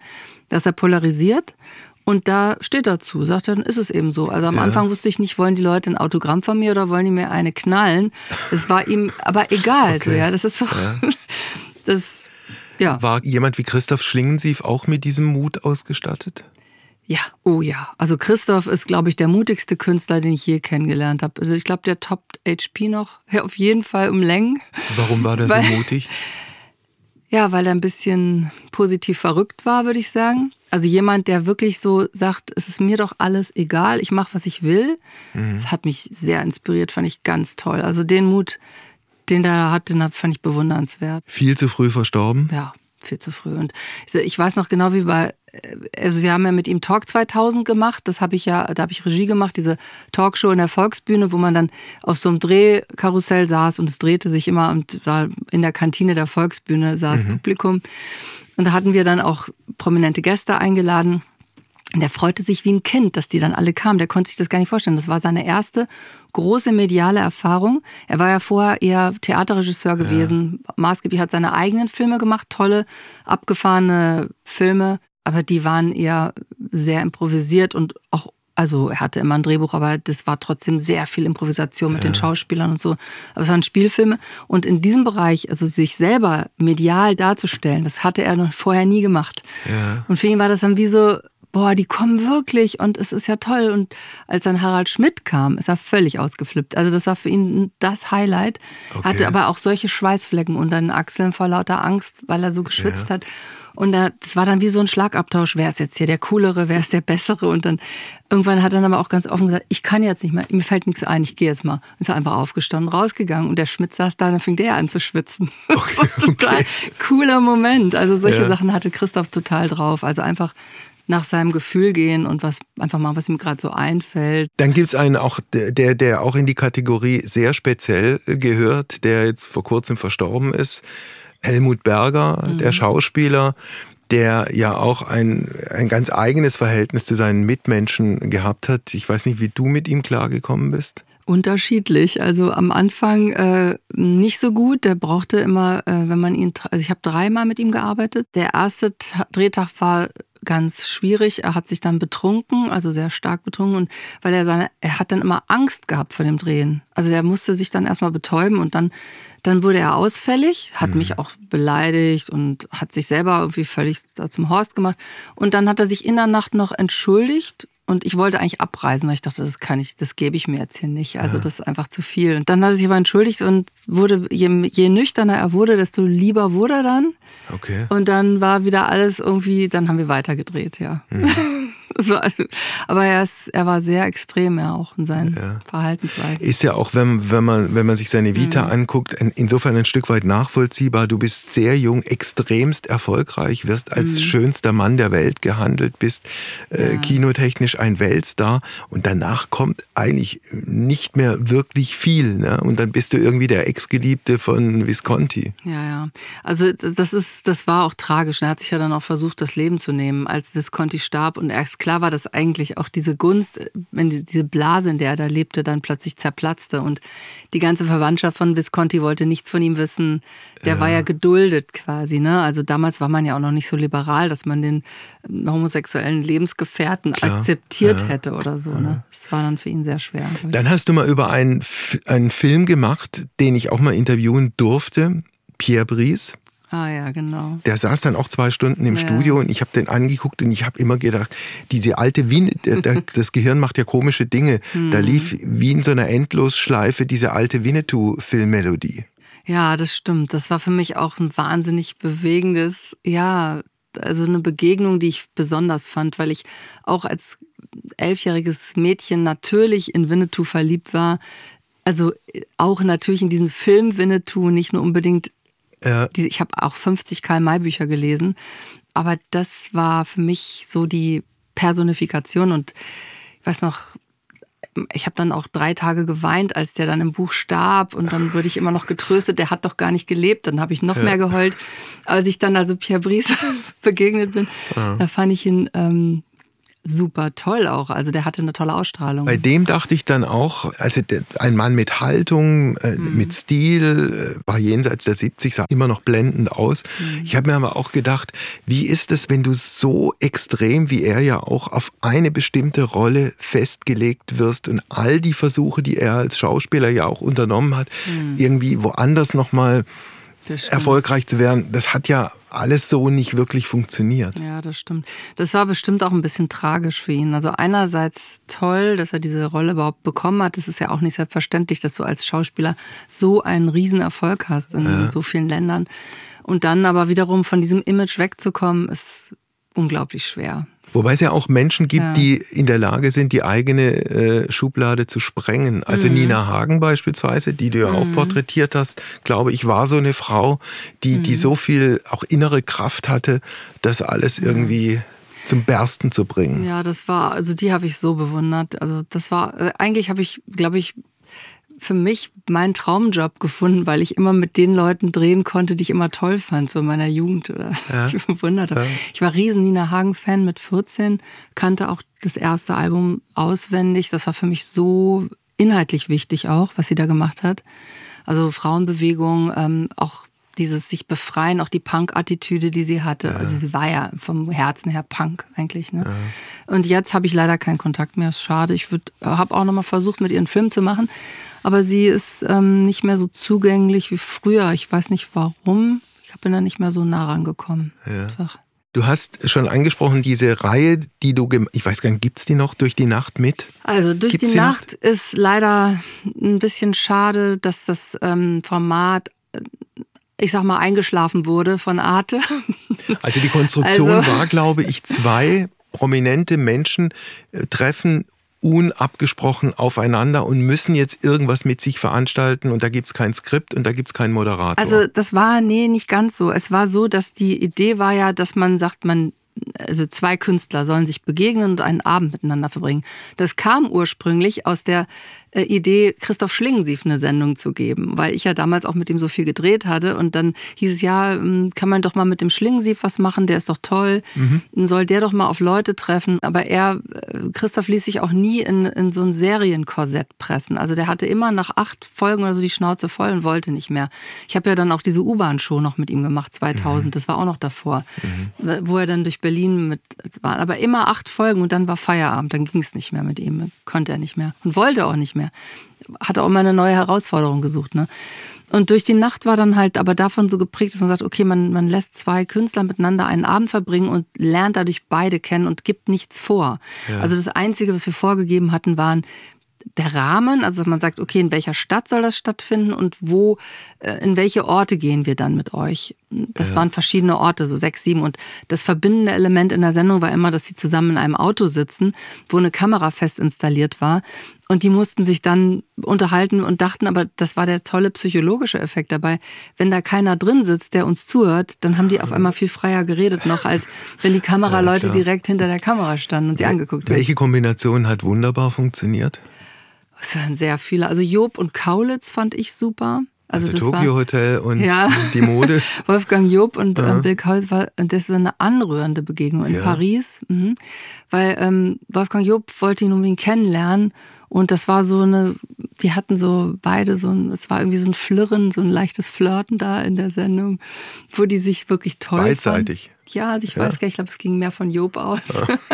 dass er polarisiert. Und da steht dazu, sagt er, dann ist es eben so. Also am ja. Anfang wusste ich nicht, wollen die Leute ein Autogramm von mir oder wollen die mir eine knallen. Es war ihm aber egal. Okay. So, ja, das ist so. Ja. Das, ja. War jemand wie Christoph Schlingensief auch mit diesem Mut ausgestattet? Ja, oh ja. Also Christoph ist, glaube ich, der mutigste Künstler, den ich je kennengelernt habe. Also ich glaube, der toppt HP noch ja, auf jeden Fall um Längen. Warum war der weil, so mutig? Ja, weil er ein bisschen positiv verrückt war, würde ich sagen. Also jemand, der wirklich so sagt, es ist mir doch alles egal, ich mache, was ich will, mhm. hat mich sehr inspiriert, fand ich ganz toll. Also den Mut, den der hat, den fand ich bewundernswert. Viel zu früh verstorben? Ja, viel zu früh. Und ich weiß noch genau, wie bei, also wir haben ja mit ihm Talk 2000 gemacht. Das habe ich ja, da habe ich Regie gemacht, diese Talkshow in der Volksbühne, wo man dann auf so einem Drehkarussell saß und es drehte sich immer und war in der Kantine der Volksbühne saß mhm. Publikum. Und da hatten wir dann auch prominente Gäste eingeladen. Und der freute sich wie ein Kind, dass die dann alle kamen. Der konnte sich das gar nicht vorstellen. Das war seine erste große mediale Erfahrung. Er war ja vorher eher Theaterregisseur gewesen. Ja. Maßgeblich hat seine eigenen Filme gemacht, tolle, abgefahrene Filme. Aber die waren eher sehr improvisiert und auch, also er hatte immer ein Drehbuch, aber das war trotzdem sehr viel Improvisation mit ja. den Schauspielern und so. Aber es waren Spielfilme. Und in diesem Bereich, also sich selber medial darzustellen, das hatte er noch vorher nie gemacht. Ja. Und für ihn war das dann wie so, boah, die kommen wirklich und es ist ja toll. Und als dann Harald Schmidt kam, ist er völlig ausgeflippt. Also das war für ihn das Highlight. Okay. Hatte aber auch solche Schweißflecken unter den Achseln vor lauter Angst, weil er so geschwitzt ja. hat. Und das war dann wie so ein Schlagabtausch. Wer ist jetzt hier der Coolere, wer ist der Bessere? Und dann irgendwann hat er dann aber auch ganz offen gesagt, ich kann jetzt nicht mehr, mir fällt nichts ein, ich gehe jetzt mal. Und ist einfach aufgestanden, rausgegangen. Und der Schmidt saß da, dann fing der an zu schwitzen. Okay, das war total okay. cooler Moment. Also solche ja. Sachen hatte Christoph total drauf. Also einfach nach seinem Gefühl gehen und was einfach mal, was ihm gerade so einfällt. Dann gibt es einen auch, der, der auch in die Kategorie sehr speziell gehört, der jetzt vor kurzem verstorben ist. Helmut Berger, mhm. der Schauspieler, der ja auch ein, ein ganz eigenes Verhältnis zu seinen Mitmenschen gehabt hat. Ich weiß nicht, wie du mit ihm klargekommen bist. Unterschiedlich. Also am Anfang äh, nicht so gut. Der brauchte immer, äh, wenn man ihn, also ich habe dreimal mit ihm gearbeitet. Der erste Drehtag war ganz schwierig. Er hat sich dann betrunken, also sehr stark betrunken und weil er seine, er hat dann immer Angst gehabt vor dem Drehen. Also er musste sich dann erstmal betäuben und dann, dann wurde er ausfällig, hat mhm. mich auch beleidigt und hat sich selber irgendwie völlig zum Horst gemacht. Und dann hat er sich in der Nacht noch entschuldigt und ich wollte eigentlich abreisen, weil ich dachte, das kann ich, das gebe ich mir jetzt hier nicht. Also ja. das ist einfach zu viel. Und dann hat er sich aber entschuldigt und wurde, je, je nüchterner er wurde, desto lieber wurde er dann. Okay. Und dann war wieder alles irgendwie, dann haben wir weitergedreht, ja. Mhm. So, also, aber er, ist, er war sehr extrem ja auch in seinen ja. Verhaltensweisen. Ist ja auch, wenn, wenn, man, wenn man sich seine Vita mhm. anguckt, insofern ein Stück weit nachvollziehbar. Du bist sehr jung, extremst erfolgreich, wirst als mhm. schönster Mann der Welt gehandelt, bist äh, kinotechnisch ein Weltstar und danach kommt eigentlich nicht mehr wirklich viel. Ne? Und dann bist du irgendwie der Ex-Geliebte von Visconti. Ja, ja. Also das ist, das war auch tragisch. Er hat sich ja dann auch versucht, das Leben zu nehmen, als Visconti starb und erst klar war, dass eigentlich auch diese Gunst, wenn diese Blase, in der er da lebte, dann plötzlich zerplatzte und die ganze Verwandtschaft von Visconti wollte nichts von ihm wissen. Der ja. war ja geduldet quasi, ne? Also damals war man ja auch noch nicht so liberal, dass man den ähm, homosexuellen Lebensgefährten klar. akzeptiert ja. hätte oder so, ne? Das war dann für ihn sehr schwer. Dann hast du mal über einen, einen Film gemacht, den ich auch mal interviewen durfte. Pierre Brice, Ah ja, genau. Der saß dann auch zwei Stunden im ja. Studio und ich habe den angeguckt und ich habe immer gedacht, diese alte Wien, das Gehirn macht ja komische Dinge. Mhm. Da lief wie in so einer Endlosschleife diese alte Winnetou-Filmmelodie. Ja, das stimmt. Das war für mich auch ein wahnsinnig bewegendes, ja, also eine Begegnung, die ich besonders fand, weil ich auch als elfjähriges Mädchen natürlich in Winnetou verliebt war. Also auch natürlich in diesen Film Winnetou, nicht nur unbedingt Die, ich habe auch 50 Karl-May-Bücher gelesen, aber das war für mich so die Personifikation und ich weiß noch, ich habe dann auch drei Tage geweint, als der dann im Buch starb und dann wurde ich immer noch getröstet, der hat doch gar nicht gelebt. Dann habe ich noch ja. mehr geheult. Als ich dann also Pierre Brice begegnet bin, ja. da fand ich ihn ähm, super toll auch. Also der hatte eine tolle Ausstrahlung. Bei dem dachte ich dann auch, also ein Mann mit Haltung, äh, mhm. mit Stil, äh, war jenseits der 70, sah immer noch blendend aus. Mhm. Ich habe mir aber auch gedacht, wie ist es, wenn du so extrem wie er ja auch auf eine bestimmte Rolle festgelegt wirst und all die Versuche, die er als Schauspieler ja auch unternommen hat, mhm. irgendwie woanders nochmal erfolgreich zu werden, das hat ja alles so nicht wirklich funktioniert. Ja, das stimmt. Das war bestimmt auch ein bisschen tragisch für ihn. Also einerseits toll, dass er diese Rolle überhaupt bekommen hat. Es ist ja auch nicht selbstverständlich, dass du als Schauspieler so einen Riesenerfolg hast in ja. so vielen Ländern. Und dann aber wiederum von diesem Image wegzukommen, ist unglaublich schwer. Wobei es ja auch Menschen gibt, Ja. die in der Lage sind, die eigene äh, Schublade zu sprengen. Also Mhm. Nina Hagen beispielsweise, die du ja auch porträtiert hast, glaube ich, war so eine Frau, die, Mhm. die so viel auch innere Kraft hatte, das alles irgendwie zum Bersten zu bringen. Ja, das war, also die habe ich so bewundert. Also das war, äh, eigentlich habe ich, glaube ich, für mich meinen Traumjob gefunden, weil ich immer mit den Leuten drehen konnte, die ich immer toll fand, so in meiner Jugend oder die ich bewundert habe. Ich war riesen Nina Hagen-Fan mit 14, kannte auch das erste Album auswendig. Das war für mich so inhaltlich wichtig auch, was sie da gemacht hat. Also Frauenbewegung, ähm, auch dieses sich befreien, auch die Punk-Attitüde, die sie hatte. Also sie war ja vom Herzen her Punk eigentlich. Ne? Und jetzt habe ich leider keinen Kontakt mehr. Ist schade. Ich habe auch nochmal versucht, mit ihr einen Film zu machen. Aber sie ist ähm, nicht mehr so zugänglich wie früher. Ich weiß nicht warum. Ich bin da nicht mehr so nah rangekommen. Einfach. Du hast schon angesprochen, diese Reihe, die du, ich weiß gar nicht, gibt's die noch durch die Nacht mit? Also durch Gibt's die die noch? Nacht ist leider ein bisschen schade, dass das ähm, Format, äh, ich sag mal, eingeschlafen wurde von Arte. Also die Konstruktion Also- war, glaube ich, zwei prominente Menschen äh, treffen unabgesprochen aufeinander und müssen jetzt irgendwas mit sich veranstalten und da gibt's kein Skript und da gibt's keinen Moderator. Also das war, nee, nicht ganz so. Es war so, dass die Idee war ja, dass man sagt, man, also zwei Künstler sollen sich begegnen und einen Abend miteinander verbringen. Das kam ursprünglich aus der Idee, Christoph Schlingensief eine Sendung zu geben, weil ich ja damals auch mit ihm so viel gedreht hatte und dann hieß es, ja, ähm, kann man doch mal mit dem Schlingensief was machen, der ist doch toll, dann soll der doch mal auf Leute treffen. Aber er, äh, Christoph ließ sich auch nie in, in so ein Serienkorsett pressen. Also der hatte immer nach acht Folgen oder so die Schnauze voll und wollte nicht mehr. Ich habe ja dann auch diese U-Bahn-Show noch mit ihm gemacht, 2000, das war auch noch davor, wo er dann durch Berlin mit war. Aber immer acht Folgen und dann war Feierabend, dann ging es nicht mehr mit ihm, konnte er nicht mehr und wollte auch nicht mehr. Hat auch immer eine neue Herausforderung gesucht. Ne? Und durch die Nacht war dann halt aber davon so geprägt, dass man sagt, okay, man, man lässt zwei Künstler miteinander einen Abend verbringen und lernt dadurch beide kennen und gibt nichts vor. Also das Einzige, was wir vorgegeben hatten, waren der Rahmen, also dass man sagt, okay, in welcher Stadt soll das stattfinden und wo, äh, in welche Orte gehen wir dann mit euch? Das waren verschiedene Orte, so sechs, sieben. Und das verbindende Element in der Sendung war immer, dass sie zusammen in einem Auto sitzen, wo eine Kamera fest installiert war. Und die mussten sich dann unterhalten und dachten, aber das war der tolle psychologische Effekt dabei. Wenn da keiner drin sitzt, der uns zuhört, dann haben die auf einmal viel freier geredet noch, als wenn die Kameraleute klar. direkt hinter der Kamera standen und sie angeguckt haben. Welche Kombination hat wunderbar funktioniert? Es waren sehr viele. Also Job und Kaulitz fand ich super. Also, Also, das Tokyo war Hotel und Ja. die Mode. Wolfgang Job und ähm, Bill Kaulitz war und das ist eine anrührende Begegnung in Ja. Paris, mhm. weil ähm, Wolfgang Job wollte ihn unbedingt kennenlernen und das war so eine, die hatten so beide so ein, es war irgendwie so ein Flirren, so ein leichtes Flirten da in der Sendung, wo die sich wirklich toll Beidseitig. Fanden. Ja, also ich weiß gar nicht, ich glaube, es ging mehr von Job aus.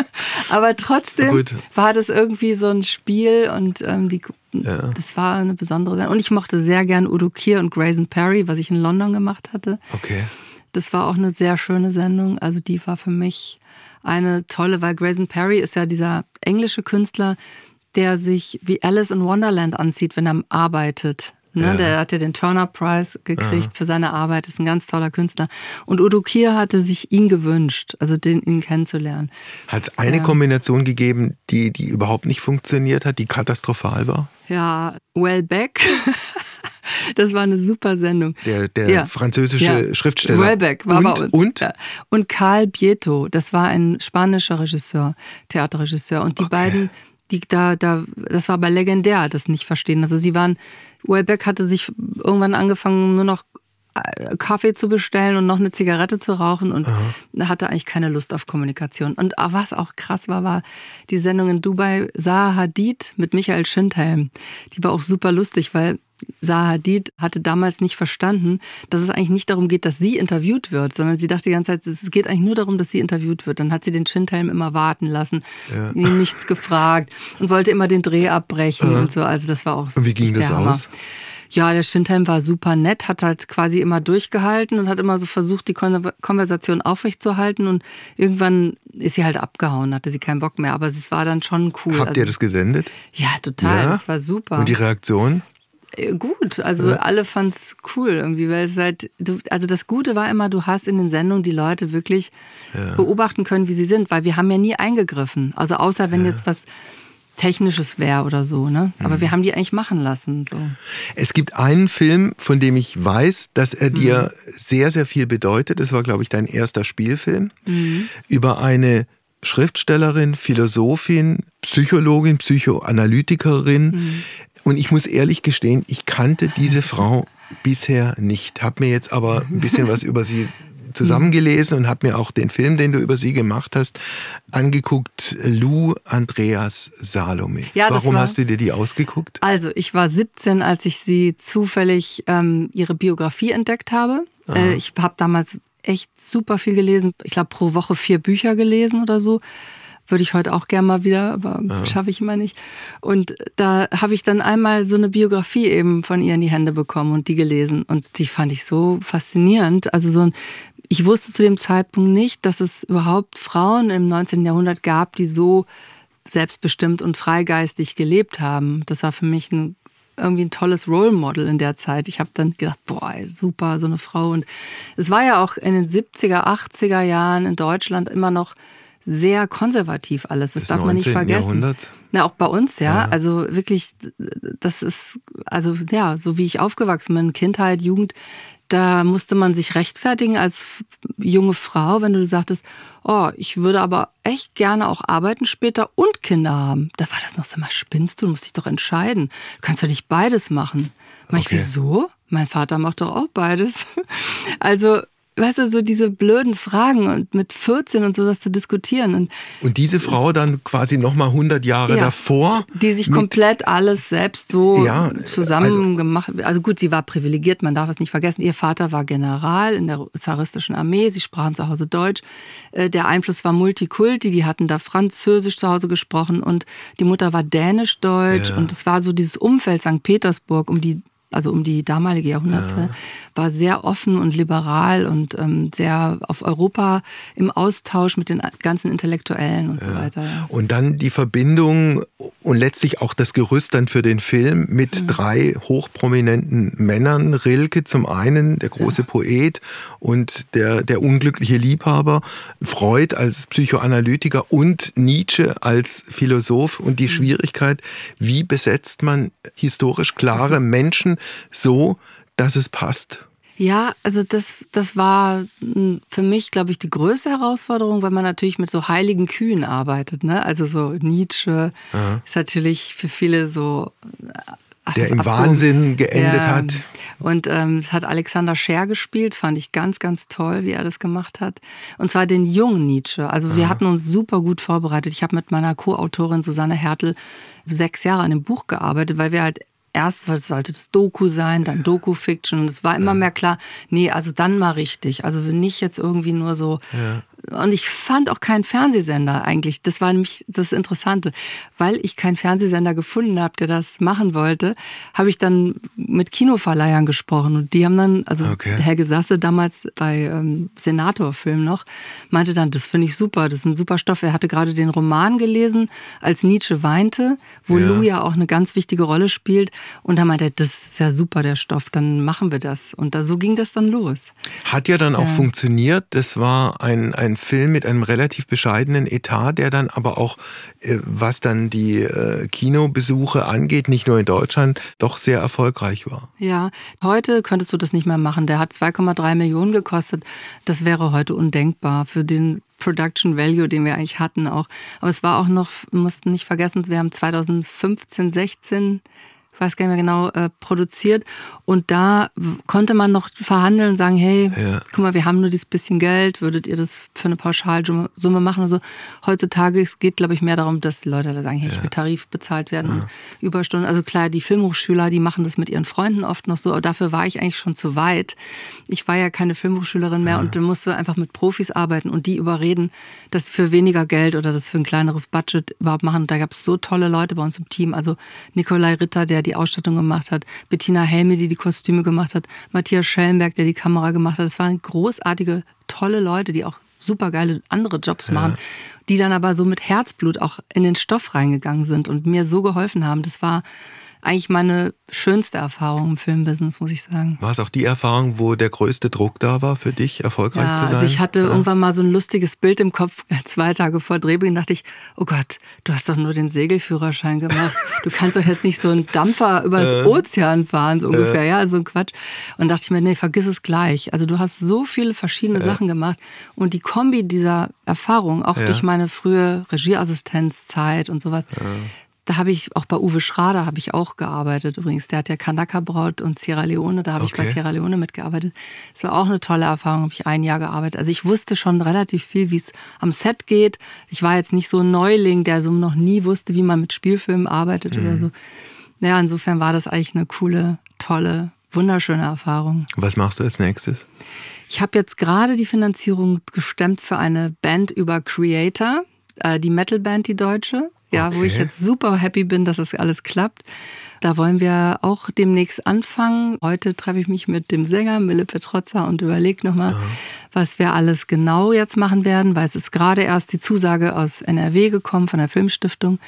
Aber trotzdem war das irgendwie so ein Spiel und ähm, die, Ja. das war eine besondere Sendung. Und ich mochte sehr gern Udo Kier und Grayson Perry, was ich in London gemacht hatte. Okay. Das war auch eine sehr schöne Sendung. Also die war für mich eine tolle, weil Grayson Perry ist ja dieser englische Künstler, der sich wie Alice in Wonderland anzieht, wenn er arbeitet. Ne? Ja. Der hat ja den Turner Prize gekriegt für seine Arbeit, ist ein ganz toller Künstler. Und Udo Kier hatte sich ihn gewünscht, also den, ihn kennenzulernen. Hat es eine Ja. Kombination gegeben, die, die überhaupt nicht funktioniert hat, die katastrophal war? Ja, Wellbeck. Das war eine super Sendung. Der, der Ja. französische Ja. Schriftsteller. Wellbeck war und, bei uns. Und? Ja. Und Karl Bieto, das war ein spanischer Regisseur, Theaterregisseur. Und die Okay. beiden, die da, da, das war aber legendär, das nicht verstehen. Also sie waren, Wellbeck hatte sich irgendwann angefangen, nur noch äh, Kaffee zu bestellen und noch eine Zigarette zu rauchen und hatte eigentlich keine Lust auf Kommunikation. Und was auch krass war, war die Sendung in Dubai Zaha Hadid mit Michael Schindhelm. Die war auch super lustig, weil Zaha Hadid hatte damals nicht verstanden, dass es eigentlich nicht darum geht, dass sie interviewt wird, sondern sie dachte die ganze Zeit, es geht eigentlich nur darum, dass sie interviewt wird. Dann hat sie den Schindhelm immer warten lassen, ihn nichts gefragt und wollte immer den Dreh abbrechen und so. Also das war auch Und wie ging das Hammer. aus? Ja, der Schindhelm war super nett, hat halt quasi immer durchgehalten und hat immer so versucht, die Kon Konversation aufrechtzuerhalten und irgendwann ist sie halt abgehauen, hatte sie keinen Bock mehr, aber es war dann schon cool. Habt Also- ihr das gesendet? Ja, total, Ja? das war super. Und die Reaktion? Äh, gut, also ja. alle es cool irgendwie, weil es halt, du, also das Gute war immer, du hast in den Sendungen die Leute wirklich ja. beobachten können, wie sie sind, weil wir haben ja nie eingegriffen. Also außer wenn ja. jetzt was Technisches wäre oder so, ne? Aber mhm. wir haben die eigentlich machen lassen. So. Es gibt einen Film, von dem ich weiß, dass er dir mhm. sehr, sehr viel bedeutet. Das war, glaube ich, dein erster Spielfilm mhm. über eine Schriftstellerin, Philosophin, Psychologin, Psychoanalytikerin. Mhm. Und ich muss ehrlich gestehen, ich kannte diese Frau bisher nicht, habe mir jetzt aber ein bisschen was über sie zusammengelesen und habe mir auch den Film, den du über sie gemacht hast, angeguckt. Lou Andreas Salome. Ja, Warum hast du dir die ausgeguckt? Also ich war 17, als ich sie zufällig ähm, ihre Biografie entdeckt habe. Äh, ich habe damals echt super viel gelesen. Ich glaube pro Woche vier Bücher gelesen oder so. Würde ich heute auch gerne mal wieder, aber ja. schaffe ich immer nicht. Und da habe ich dann einmal so eine Biografie eben von ihr in die Hände bekommen und die gelesen. Und die fand ich so faszinierend. Also so ein ich wusste zu dem Zeitpunkt nicht, dass es überhaupt Frauen im 19. Jahrhundert gab, die so selbstbestimmt und freigeistig gelebt haben. Das war für mich ein, irgendwie ein tolles Role Model in der Zeit. Ich habe dann gedacht, boah, super, so eine Frau. Und es war ja auch in den 70er, 80er Jahren in Deutschland immer noch sehr konservativ alles. Das, das darf man nicht vergessen. Jahrhundert. Na, auch bei uns, ja. ja. Also wirklich, das ist, also ja, so wie ich aufgewachsen bin, Kindheit, Jugend, da musste man sich rechtfertigen als junge Frau, wenn du sagtest, oh, ich würde aber echt gerne auch arbeiten später und Kinder haben. Da war das noch so, mal spinnst du, du musst dich doch entscheiden. Du kannst doch nicht beides machen. Okay. Ich, wieso? Mein Vater macht doch auch beides. Also weißt du, so diese blöden Fragen und mit 14 und so das zu diskutieren. Und, und diese Frau dann quasi nochmal 100 Jahre ja, davor. Die sich komplett alles selbst so ja, zusammen also, gemacht Also gut, sie war privilegiert, man darf es nicht vergessen. Ihr Vater war General in der zaristischen Armee, sie sprachen zu Hause Deutsch. Äh, der Einfluss war Multikulti, die hatten da Französisch zu Hause gesprochen und die Mutter war Dänisch-Deutsch ja. und es war so dieses Umfeld St. Petersburg um die also um die damalige Jahrhundertwende, ja. war sehr offen und liberal und ähm, sehr auf Europa im Austausch mit den ganzen Intellektuellen und so weiter. Und dann die Verbindung und letztlich auch das Gerüst dann für den Film mit mhm. drei hochprominenten Männern. Rilke zum einen, der große Poet und der, der unglückliche Liebhaber, Freud als Psychoanalytiker und Nietzsche als Philosoph und die mhm. Schwierigkeit, wie besetzt man historisch klare. Menschen so, dass es passt. Ja, also das, das war hm, für mich, glaube ich, die größte Herausforderung, weil man natürlich mit so heiligen Kühen arbeitet. Ne? Also so Nietzsche Aha. ist natürlich für viele so der im Wahnsinn geendet ja. hat. Und ähm, es hat Alexander Scher gespielt, fand ich ganz, ganz toll, wie er das gemacht hat. Und zwar den jungen Nietzsche. Also wir Aha. hatten uns super gut vorbereitet. Ich habe mit meiner Co-Autorin Susanne Hertel sechs Jahre an dem Buch gearbeitet, weil wir halt erst sollte das Doku sein, dann Doku-Fiction. Und es war immer ja. mehr klar, nee, also dann mal richtig. Also nicht jetzt irgendwie nur so ja. Und ich fand auch keinen Fernsehsender eigentlich. Das war nämlich das Interessante. Weil ich keinen Fernsehsender gefunden habe, der das machen wollte, habe ich dann mit Kinoverleihern gesprochen. Und die haben dann, also okay. Helge Sasse damals bei ähm, Senator-Film noch, meinte dann, das finde ich super, das ist ein super Stoff. Er hatte gerade den Roman gelesen, als Nietzsche weinte, wo ja. Lou ja auch eine ganz wichtige Rolle spielt. Und da meinte er, das ist ja super, der Stoff, dann machen wir das. Und da, so ging das dann los. Hat ja dann auch ja. funktioniert. Das war ein, ein Film mit einem relativ bescheidenen Etat, der dann aber auch, äh, was dann die äh, Kinobesuche angeht, nicht nur in Deutschland, doch sehr erfolgreich war. Ja, heute könntest du das nicht mehr machen. Der hat 2,3 Millionen gekostet. Das wäre heute undenkbar für den Production Value, den wir eigentlich hatten auch. Aber es war auch noch, mussten nicht vergessen, wir haben 2015, 16 ich weiß gar nicht mehr genau, äh, produziert. Und da konnte man noch verhandeln und sagen, hey, ja. guck mal, wir haben nur dieses bisschen Geld, würdet ihr das für eine Pauschalsumme machen und so. Heutzutage es geht, glaube ich, mehr darum, dass Leute da sagen, hey, ich will Tarif bezahlt werden ja. und Überstunden. Also klar, die Filmhochschüler, die machen das mit ihren Freunden oft noch so, aber dafür war ich eigentlich schon zu weit. Ich war ja keine Filmhochschülerin mehr ja. und musste einfach mit Profis arbeiten und die überreden, das für weniger Geld oder das für ein kleineres Budget überhaupt machen. Und da gab es so tolle Leute bei uns im Team. Also Nikolai Ritter, der die Ausstattung gemacht hat, Bettina Helme, die die Kostüme gemacht hat, Matthias Schellenberg, der die Kamera gemacht hat. Das waren großartige, tolle Leute, die auch super geile andere Jobs machen, ja. die dann aber so mit Herzblut auch in den Stoff reingegangen sind und mir so geholfen haben. Das war eigentlich meine schönste Erfahrung im Filmbusiness, muss ich sagen. War es auch die Erfahrung, wo der größte Druck da war für dich, erfolgreich ja, zu sein? Also ich hatte ja. irgendwann mal so ein lustiges Bild im Kopf, zwei Tage vor Drehbeginn dachte ich, oh Gott, du hast doch nur den Segelführerschein gemacht. Du kannst doch jetzt nicht so einen Dampfer übers äh, Ozean fahren, so ungefähr, äh. ja, so ein Quatsch. Und dachte ich mir, nee, vergiss es gleich. Also du hast so viele verschiedene äh. Sachen gemacht und die Kombi dieser Erfahrung, auch ja. durch meine frühe Regieassistenzzeit und sowas, da habe ich auch bei Uwe Schrader habe ich auch gearbeitet. Übrigens, der hat ja Kanaka Braut und Sierra Leone, da habe okay. ich bei Sierra Leone mitgearbeitet. Das war auch eine tolle Erfahrung, habe ich ein Jahr gearbeitet. Also ich wusste schon relativ viel, wie es am Set geht. Ich war jetzt nicht so ein Neuling, der so noch nie wusste, wie man mit Spielfilmen arbeitet mhm. oder so. Ja, insofern war das eigentlich eine coole, tolle, wunderschöne Erfahrung. Was machst du als nächstes? Ich habe jetzt gerade die Finanzierung gestemmt für eine Band über Creator, äh, die Metalband, die deutsche ja, okay. wo ich jetzt super happy bin, dass das alles klappt. Da wollen wir auch demnächst anfangen. Heute treffe ich mich mit dem Sänger Mille Petrozza und überlege nochmal, ja. was wir alles genau jetzt machen werden, weil es ist gerade erst die Zusage aus NRW gekommen von der Filmstiftung.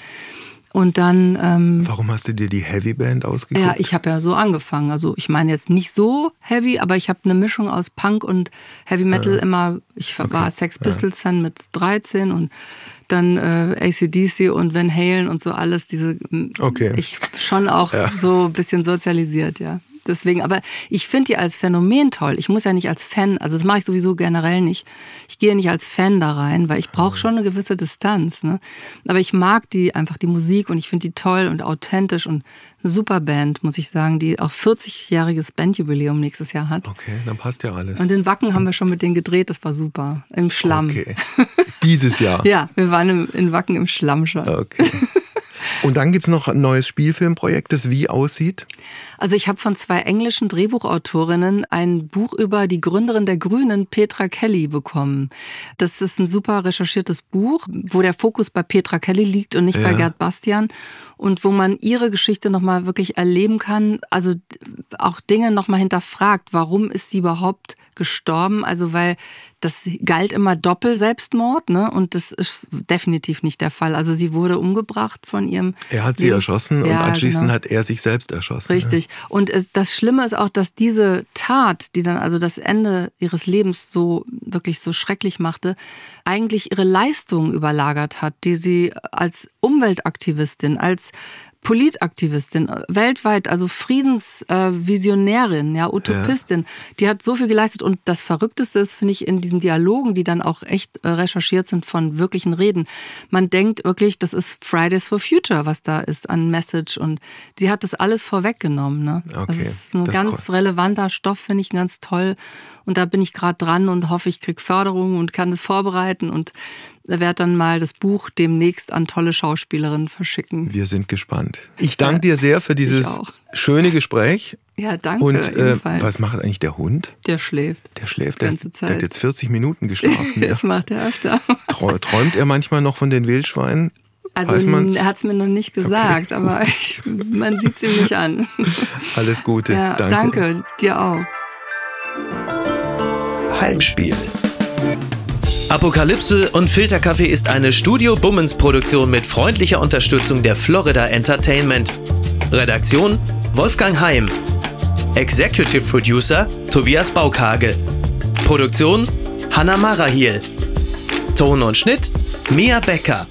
Und dann. Ähm, Warum hast du dir die Heavy Band ausgesucht? Ja, ich habe ja so angefangen. Also ich meine jetzt nicht so heavy, aber ich habe eine Mischung aus Punk und Heavy Metal ja. immer. Ich okay. war Sex Pistols Fan mit 13 und dann äh, ACDC und Van Halen und so alles, diese okay. ich schon auch ja. so ein bisschen sozialisiert, ja. Deswegen, aber ich finde die als Phänomen toll. Ich muss ja nicht als Fan, also das mache ich sowieso generell nicht. Ich gehe nicht als Fan da rein, weil ich brauche schon eine gewisse Distanz. Ne? Aber ich mag die einfach die Musik und ich finde die toll und authentisch und eine super Band, muss ich sagen, die auch 40-jähriges Bandjubiläum nächstes Jahr hat. Okay, dann passt ja alles. Und in Wacken haben wir schon mit denen gedreht, das war super. Im Schlamm. Okay. Dieses Jahr. ja, wir waren in Wacken im Schlamm schon. Okay. Und dann gibt es noch ein neues Spielfilmprojekt, das wie aussieht? Also ich habe von zwei englischen Drehbuchautorinnen ein Buch über die Gründerin der Grünen, Petra Kelly, bekommen. Das ist ein super recherchiertes Buch, wo der Fokus bei Petra Kelly liegt und nicht ja. bei Gerd Bastian und wo man ihre Geschichte nochmal wirklich erleben kann. Also auch Dinge nochmal hinterfragt. Warum ist sie überhaupt gestorben? Also weil das galt immer Doppel-Selbstmord, ne? Und das ist definitiv nicht der Fall. Also sie wurde umgebracht von ihrem. Er hat sie Lebens erschossen ja, und anschließend genau. hat er sich selbst erschossen. Richtig. Ja. Und das Schlimme ist auch, dass diese Tat, die dann also das Ende ihres Lebens so wirklich so schrecklich machte, eigentlich ihre Leistung überlagert hat, die sie als Umweltaktivistin, als Politaktivistin, weltweit, also Friedensvisionärin, ja, Utopistin, ja. die hat so viel geleistet. Und das Verrückteste ist, finde ich, in diesen Dialogen, die dann auch echt äh, recherchiert sind von wirklichen Reden. Man denkt wirklich, das ist Fridays for Future, was da ist an Message. Und sie hat das alles vorweggenommen. Ne? Okay. Das ist ein das ganz ist relevanter Stoff, finde ich ganz toll. Und da bin ich gerade dran und hoffe, ich kriege Förderung und kann es vorbereiten. Und werde dann mal das Buch demnächst an tolle Schauspielerinnen verschicken. Wir sind gespannt. Ich danke dir sehr für dieses schöne Gespräch. Ja, danke. Und äh, was macht eigentlich der Hund? Der schläft. Der schläft. Der, der, hat jetzt 40 Minuten geschlafen. das macht er öfter. Träumt er manchmal noch von den Wildschweinen? Also er hat es mir noch nicht gesagt, okay. aber ich, man sieht es ihm nicht an. Alles Gute. Ja, danke. danke, dir auch. Heimspiel. Apokalypse und Filterkaffee ist eine Studio Bummens Produktion mit freundlicher Unterstützung der Florida Entertainment. Redaktion Wolfgang Heim. Executive Producer Tobias Baukage. Produktion Hanna Marahiel. Ton und Schnitt Mia Becker.